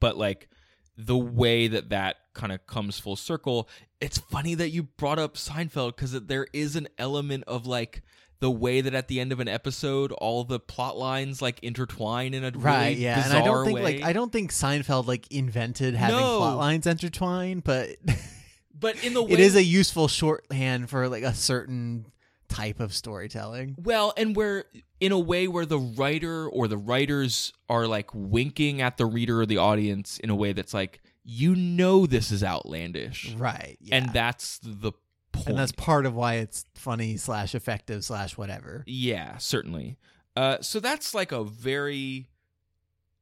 B: but like the way that that kind of comes full circle, it's funny that you brought up Seinfeld because there is an element of like the way that at the end of an episode all the plot lines like intertwine in a
A: Right,
B: really
A: yeah. And I don't think
B: way.
A: like I don't think Seinfeld like invented having
B: No.
A: plot lines intertwined, but <laughs>
B: but in the way
A: it is a useful shorthand for like a certain type of storytelling.
B: Well, and where in a way where the writer or the writers are like winking at the reader or the audience in a way that's like you know this is outlandish.
A: Right. Yeah.
B: And that's the point.
A: and that's part of why it's funny slash effective slash whatever.
B: Yeah, certainly. Uh, so that's like a very.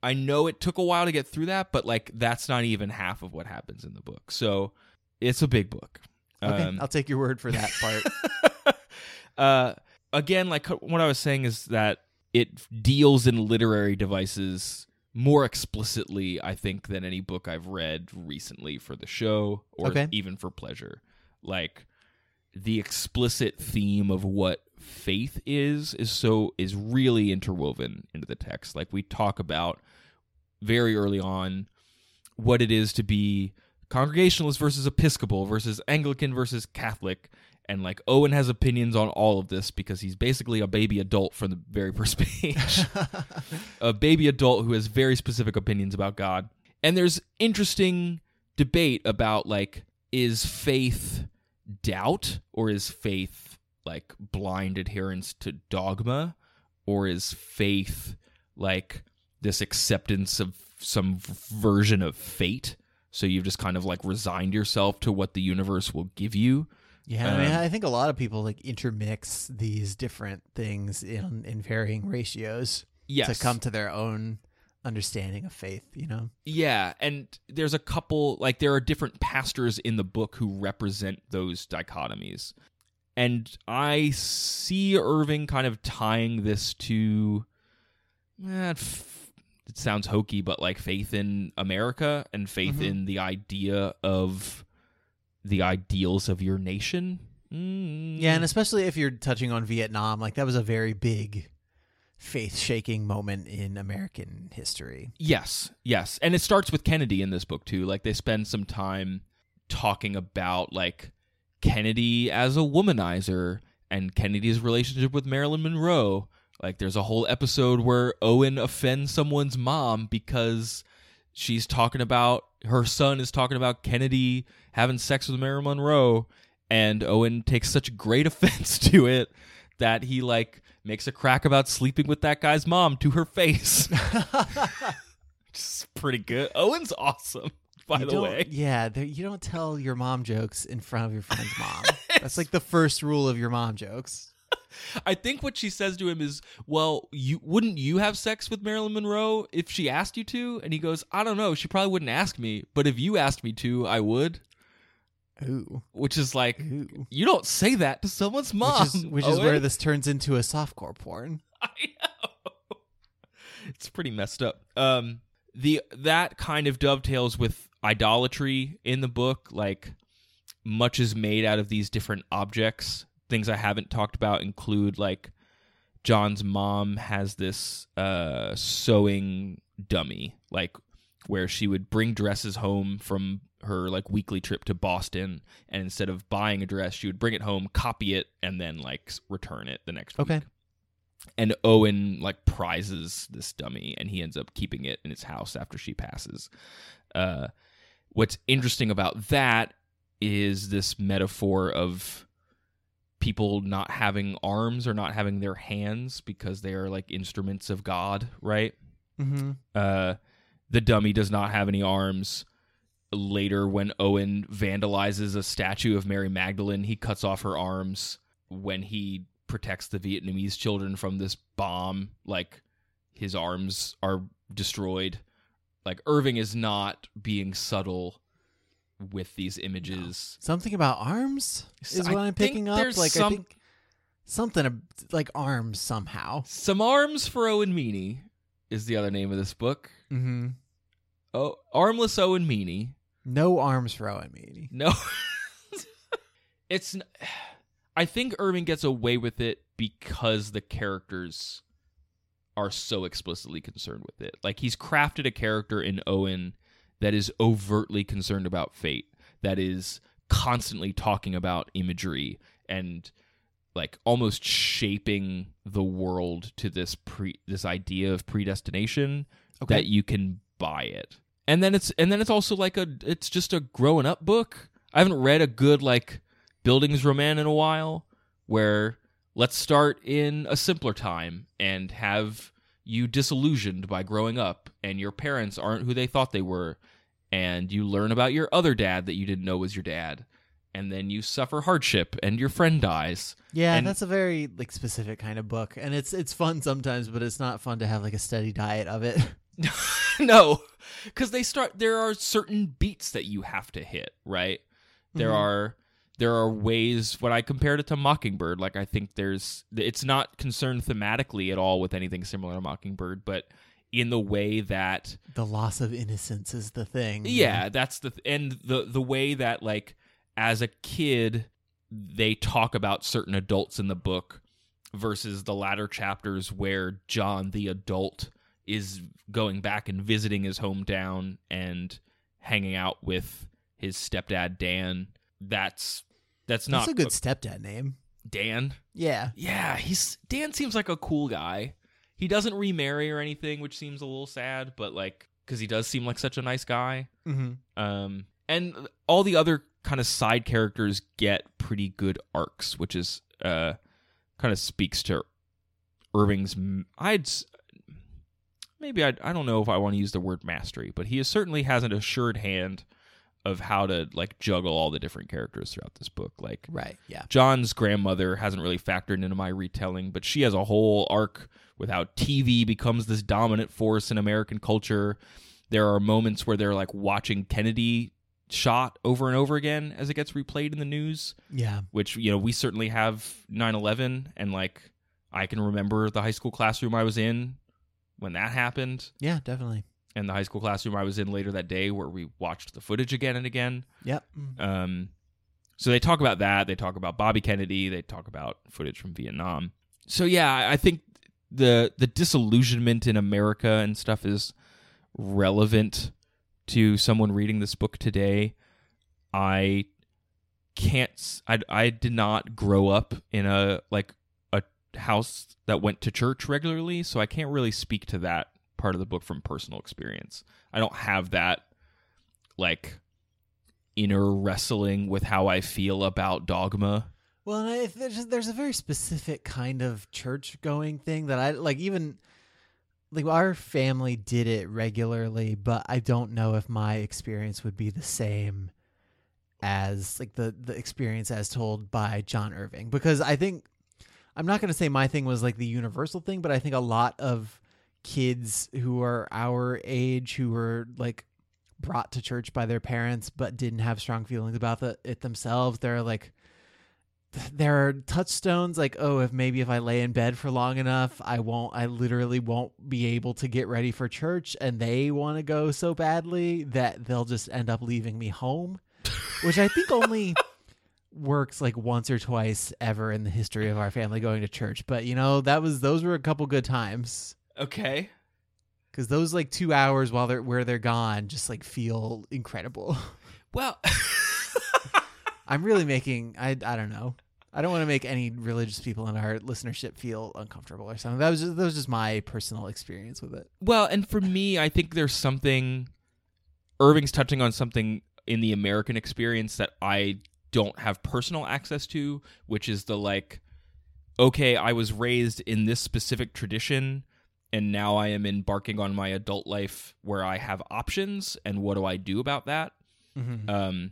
B: I know it took a while to get through that, but like that's not even half of what happens in the book. So it's a big book.
A: Okay,
B: Um,
A: I'll take your word for that part. <laughs>
B: uh, again, like what I was saying is that it deals in literary devices more explicitly, I think, than any book I've read recently for the show or
A: Okay.
B: even for pleasure. Like the explicit theme of what faith is is so is really interwoven into the text. Like we talk about very early on what it is to be congregationalist versus episcopal versus Anglican versus Catholic. And like Owen has opinions on all of this because he's basically a baby adult from the very first page. <laughs> a baby adult who has very specific opinions about God. And there's interesting debate about like is faith doubt or is faith like blind adherence to dogma or is faith like this acceptance of some version of fate so you've just kind of like resigned yourself to what the universe will give you
A: Yeah, I mean,
B: Um,
A: I think a lot of people like intermix these different things in in varying ratios
B: yes
A: to come to their own understanding of faith. You know,
B: Yeah, and there's a couple like there are different pastors in the book who represent those dichotomies. And I see Irving kind of tying this to eh, it sounds hokey but like faith in America and faith
A: Mhm.
B: in the idea of the ideals of your nation. Mm.
A: yeah, and especially if you're touching on Vietnam, like that was a very big faith shaking moment in American history.
B: Yes, yes. And it starts with Kennedy in this book too. Like they spend some time talking about like Kennedy as a womanizer and Kennedy's relationship with Marilyn Monroe. Like there's a whole episode where Owen offends someone's mom because she's talking about her son is talking about Kennedy having sex with Marilyn Monroe and Owen takes such great <laughs> offense to it that he like makes a crack about sleeping with that guy's mom to her face. <laughs> <laughs> Just pretty good. Owen's awesome, by
A: You
B: the way.
A: yeah, you don't tell your mom jokes in front of your friend's mom. That's like the first rule of your mom jokes. <laughs>
B: I think what she says to him is, "Well, you wouldn't you have sex with Marilyn Monroe if she asked you to?" And he goes, "I don't know. She probably wouldn't ask me, but if you asked me to, I would."
A: Ooh,
B: Which is like,
A: ooh.
B: you don't say that to someone's mom.
A: which is which is where this turns into a softcore porn. <laughs>
B: I know. It's pretty messed up. Um the that kind of dovetails with idolatry in the book like much is made out of these different objects. Things I haven't talked about include like John's mom has this uh sewing dummy like where she would bring dresses home from her like weekly trip to Boston and instead of buying a dress she would bring it home, copy it and then like return it the next
A: Okay.
B: week and Owen like prizes this dummy and he ends up keeping it in his house after she passes. Uh, what's interesting about that is this metaphor of people not having arms or not having their hands because they are like instruments of God, right?
A: Mm-hmm.
B: Uh, the dummy does not have any arms. Later, when Owen vandalizes a statue of Mary Magdalene, he cuts off her arms. When he protects the Vietnamese children from this bomb, like his arms are destroyed. Like Irving is not being subtle with these images.
A: Something about arms is
B: I
A: what I'm picking up.
B: there's
A: Like I
B: some-
A: think something like arms somehow.
B: Some arms for Owen Meany is the other name of this book.
A: Mm-hmm.
B: Oh, armless Owen Meany.
A: No arms for Owen Meany.
B: No. <laughs> it's n- I think Irving gets away with it because the characters are so explicitly concerned with it. Like he's crafted a character in Owen that is overtly concerned about fate, that is constantly talking about imagery and like almost shaping the world to this pre this idea of predestination
A: Okay.
B: that you can buy it. And then it's and then it's also like a it's just a growing up book. I haven't read a good like bildungsroman in a while where let's start in a simpler time and have you disillusioned by growing up and your parents aren't who they thought they were and you learn about your other dad that you didn't know was your dad and then you suffer hardship and your friend dies
A: Yeah,
B: And-
A: that's a very like specific kind of book, and it's it's fun sometimes, but it's not fun to have like a steady diet of it. <laughs> <laughs>
B: no because they start there are certain beats that you have to hit right there
A: Mhm.
B: are there are ways when i compared it to mockingbird like i think there's it's not concerned thematically at all with anything similar to mockingbird but in the way that
A: the loss of innocence is the thing.
B: yeah that's the and the the way that like as a kid they talk about certain adults in the book versus the latter chapters where john the adult is going back and visiting his hometown and hanging out with his stepdad dan that's that's not
A: that's a good stepdad name.
B: dan
A: Yeah,
B: yeah he's dan seems like a cool guy he doesn't remarry or anything which seems a little sad but like because he does seem like such a nice guy
A: mm-hmm.
B: um, and all the other kind of side characters get pretty good arcs, which is uh, kind of speaks to Irving's. I'd maybe I I don't know if I want to use the word mastery, but he certainly has an assured hand of how to like juggle all the different characters throughout this book. Like
A: right. Yeah,
B: John's grandmother hasn't really factored into my retelling, but she has a whole arc with how TV becomes this dominant force in American culture. There are moments where they're like watching Kennedy shot over and over again as it gets replayed in the news,
A: yeah,
B: which, you know, we certainly have 9 11. And like, I can remember the high school classroom I was in when that happened,
A: yeah, definitely.
B: and the high school classroom I was in later that day where we watched the footage again and again.
A: Yep.
B: Um, so they talk about that. They talk about Bobby Kennedy. They talk about footage from Vietnam. So yeah, I- I think the the disillusionment in America and stuff is relevant to someone reading this book today. I can't. I, I did not grow up in a like a house that went to church regularly, so I can't really speak to that part of the book from personal experience. I don't have that like inner wrestling with how I feel about dogma.
A: Well, there's there's a very specific kind of church going thing that I like. Even like our family did it regularly, but I don't know if my experience would be the same as like the the experience as told by John Irving because I think I'm not going to say my thing was like the universal thing, but I think a lot of kids who are our age who were like brought to church by their parents but didn't have strong feelings about the, it themselves they're like there are touchstones like oh if maybe if i lay in bed for long enough i won't i literally won't be able to get ready for church and they want to go so badly that they'll just end up leaving me home which i think only <laughs> works like once or twice ever in the history of our family going to church but you know that was those were a couple good times
B: Okay.
A: because those like two hours while they're where they're gone just like feel incredible
B: Well, <laughs>
A: i'm really making i i don't know i don't want to make any religious people in our listenership feel uncomfortable or something that was just that was just my personal experience with it
B: well, and for me, I think there's something Irving's touching on something in the American experience that I don't have personal access to, which is the like okay, I was raised in this specific tradition and now I am embarking on my adult life where I have options and what do I do about that?
A: mm-hmm.
B: um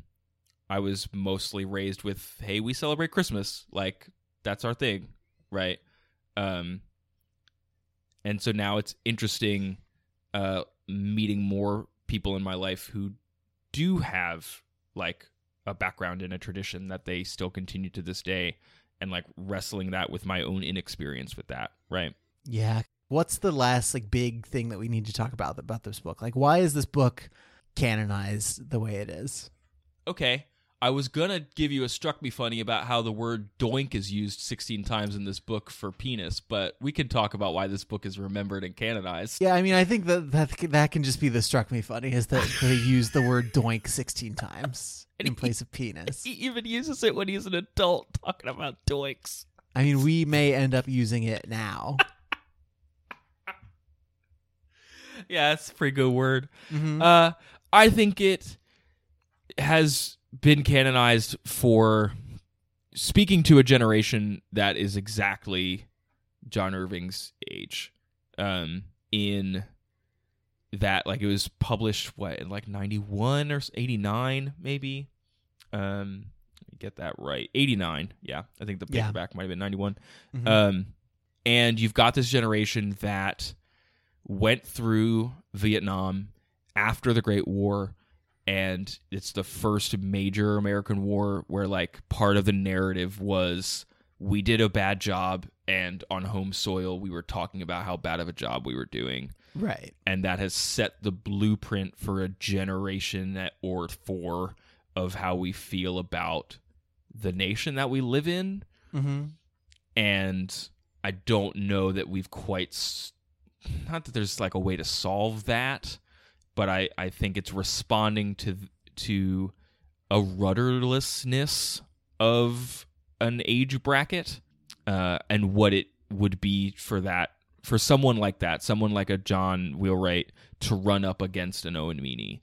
B: i was mostly raised with hey we celebrate christmas. Like that's our thing. Right? Um and so now it's interesting uh meeting more people in my life who do have like a background in a tradition that they still continue to this day and like wrestling that with my own inexperience with that. Right?
A: Yeah. What's the last like big thing that we need to talk about about this book? Like why is this book canonized the way it is?
B: Okay i was gonna give you a struck me funny about how the word doink is used 16 times in this book for penis but we can talk about why this book is remembered and canonized.
A: Yeah i mean i think that that, that can just be the struck me funny is that they <laughs> use the word doink 16 times in
B: he-
A: place of penis.
B: he even uses it when he's an adult talking about doinks.
A: I mean we may end up using it now. <laughs>
B: Yeah it's a pretty good word.
A: Mhm.
B: Uh, I think it has been canonized for speaking to a generation that is exactly John Irving's age. Um, in that like it was published what in like 91 or 89 maybe um let me get that right 89 yeah i think the
A: Yeah.
B: paperback might have been 91
A: Mhm.
B: um and you've got this generation that went through vietnam after the great war and it's the first major american war where like part of the narrative was we did a bad job and on home soil we were talking about how bad of a job we were doing
A: right.
B: and that has set the blueprint for a generation or four of how we feel about the nation that we live in
A: Mm-hmm.
B: and i don't know that we've quite s- not that there's like a way to solve that but i i think it's responding to to a rudderlessness of an age bracket uh and what it would be for that for someone like that someone like a john wheelwright to run up against an owen meany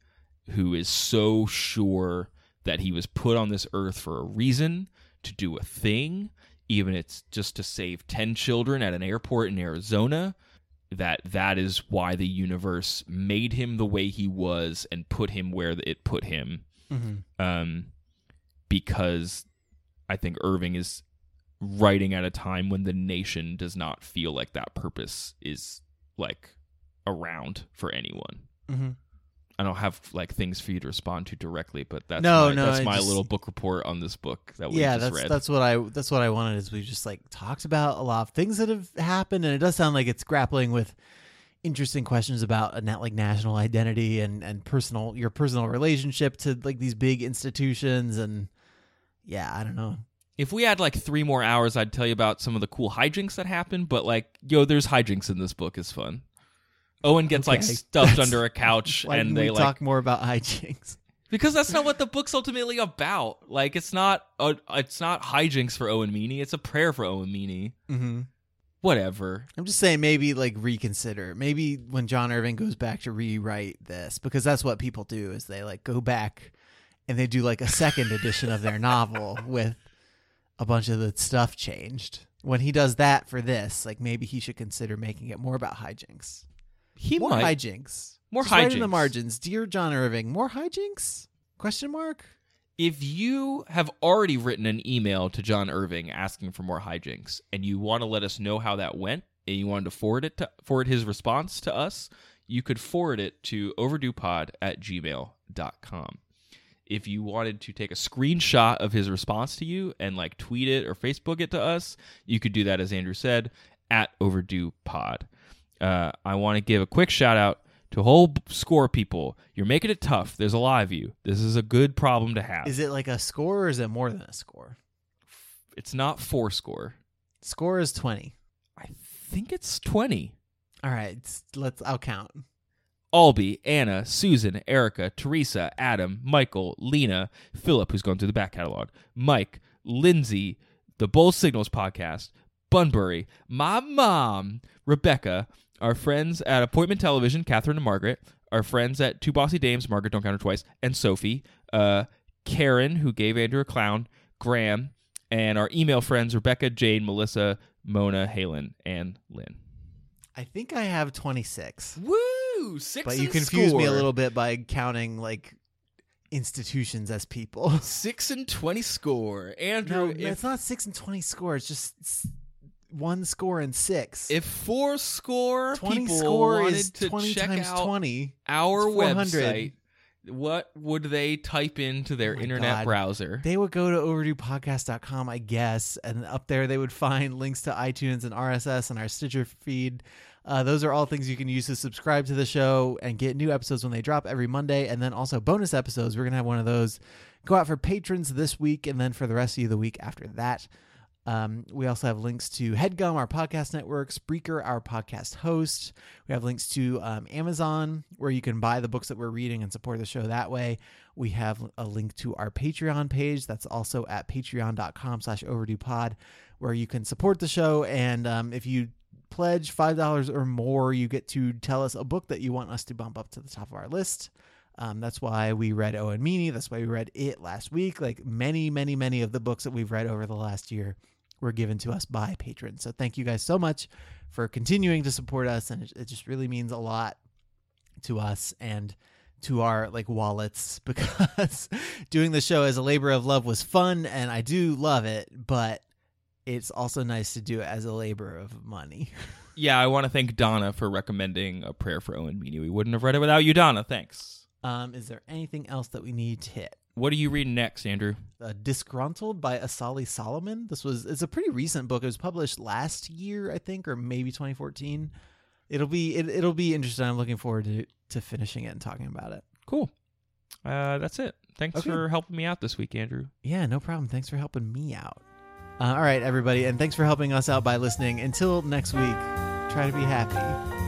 B: who is so sure that he was put on this earth for a reason to do a thing even it's just to save 10 children at an airport in Arizona that that is why the universe made him the way he was and put him where it put him
A: Mm-hmm.
B: um because I think Irving is writing at a time when the nation does not feel like that purpose is like around for anyone.
A: Mm-hmm.
B: I don't have like things for you to respond to directly, but that's
A: No,
B: my,
A: no,
B: that's
A: I
B: my
A: just-
B: little book report on this book that we
A: yeah,
B: just
A: that's
B: read.
A: that's what I that's what I wanted. Is we just like talked about a lot of things that have happened, and it does sound like it's grappling with interesting questions about a net like national identity and and personal your personal relationship to like these big institutions and yeah, I don't know.
B: if we had like three more hours, I'd tell you about some of the cool hijinks that happened. But like, yo, there's hijinks in this book. is fun. Owen gets like stuffed <laughs>
A: that's-
B: under a couch, and they
A: we
B: like
A: talk more about hijinks? <laughs>
B: because that's not what the book's ultimately about. Like, it's not a, it's not hijinks for Owen Meany. It's a prayer for Owen Meany.
A: Mm-hmm.
B: Whatever.
A: I'm just saying, maybe like reconsider. Maybe when John Irving goes back to rewrite this, because that's what people do is they like go back and they do like a second edition of their novel <laughs> with a bunch of the stuff changed. When he does that for this, like maybe he should consider making it more about hijinks.
B: He
A: more
B: might.
A: hijinks.
B: More
A: Just write in the margins, dear John Irving. More hijinks? Question mark.
B: if you have already written an email to John Irving asking for more hijinks and you want to let us know how that went and you wanted to forward it to forward his response to us, you could forward it to overduepod at gmail.com. If you wanted to take a screenshot of his response to you and like tweet it or Facebook it to us, you could do that as Andrew said at overdue pod. Uh, I want to give a quick shout out to whole score people. You're making it tough. There's a lot of you. This is a good problem to have.
A: Is it like a score or is it more than a score?
B: It's not four score.
A: Score is 20.
B: I think it's 20.
A: All right, let's I'll count.
B: Albie, Anna, Susan, Erica, Teresa, Adam, Michael, Lena, Philip, who's going through the back catalog, Mike, Lindsay, the Bull Signals podcast, Bunbury, my mom, Rebecca, our friends at Appointment Television, Catherine and Margaret, our friends at Two Bossy Dames, Margaret Don't Count Her Twice, and Sophie, uh, Karen, who gave Andrew a clown, Graham, and our email friends, Rebecca, Jane, Melissa, Mona, Halen, and Lynn.
A: I think I have 26.
B: Woo! Six
A: But you
B: and
A: confused me a little bit by counting like institutions as people.
B: Six and twenty score, Andrew.
A: No,
B: if,
A: it's not 6 and 20 score. It's just s- one score and 6.
B: if four score
A: 20
B: people
A: score
B: wanted
A: is
B: to
A: 20
B: check
A: times
B: out
A: 20.
B: our
A: It's 400.
B: website, what would they type into their
A: Oh
B: internet
A: God.
B: browser?
A: They would go to overduepodcast.com, I guess, and up there they would find <laughs> links to iTunes and RSS and our Stitcher feed. Uh, those are all things you can use to subscribe to the show and get new episodes when they drop every Monday, and then also bonus episodes. We're gonna have one of those go out for patrons this week, and then for the rest of you the week after that. Um, we also have links to HeadGum, our podcast network, Spreaker, our podcast host. We have links to um, Amazon, where you can buy the books that we're reading and support the show that way. We have a link to our Patreon page. That's also at patreon.com slash overdue pod, where you can support the show. And um, if you pledge $5 or more, you get to tell us a book that you want us to bump up to the top of our list. Um, that's why we read Owen Meany. That's why we read It last week. Like many, many, many of the books that we've read over the last year were given to us by patrons. So thank you guys so much for continuing to support us, and it, it just really means a lot. to us and to our like wallets <laughs> because doing the show as a labor of love was fun and I do love it, but it's also nice to do it as a labor of money. <laughs>
B: Yeah, I want to thank Donna for recommending a prayer for Owen Meany. We wouldn't have read it without you, Donna. Thanks.
A: Um, is there anything else that we need to hit?
B: What are you reading next, Andrew?
A: uh, Disgruntled by Asali Solomon. This was it's a pretty recent book. It was published last year, I think, or maybe 2014. It'll be it, it'll be interesting. I'm looking forward to to finishing it and talking about it.
B: Cool. Uh, that's it. Thanks
A: Okay.
B: for helping me out this week, Andrew.
A: Yeah, no problem. Thanks for helping me out. Uh, all right, everybody, and thanks for helping us out by listening. Until next week, try to be happy.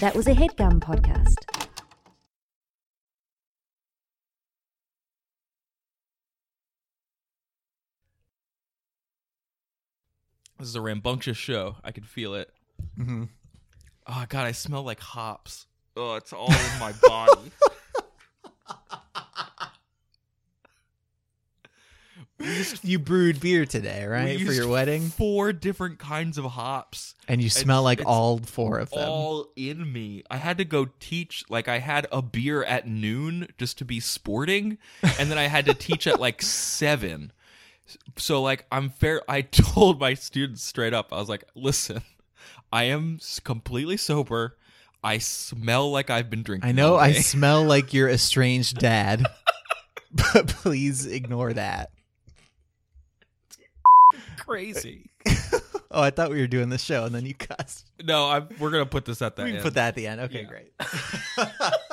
C: That was a headgum podcast.
B: This is a rambunctious show. I can feel it.
A: Mm-hmm.
B: Oh God, I smell like hops. Oh, it's all in my <laughs> body.
A: You brewed beer today, right, for your wedding,
B: Four different kinds of hops.
A: and you smell like
B: it's
A: all four of them.
B: all in me. I had to go teach like I had a beer at noon just to be sporting, and then I had to teach at like <laughs> seven. So like I'm fair. I <laughs> told my students straight up. I was like, "Listen, I am completely sober. I smell like I've been drinking.
A: I know I smell like your estranged dad, <laughs> but please ignore that.
B: Crazy. <laughs>
A: Oh, I thought we were doing the show, and then you <laughs> cussed.
B: No, I'm, we're gonna put this at that.
A: We can
B: end.
A: put that at the end. Okay,
B: Yeah.
A: great. <laughs>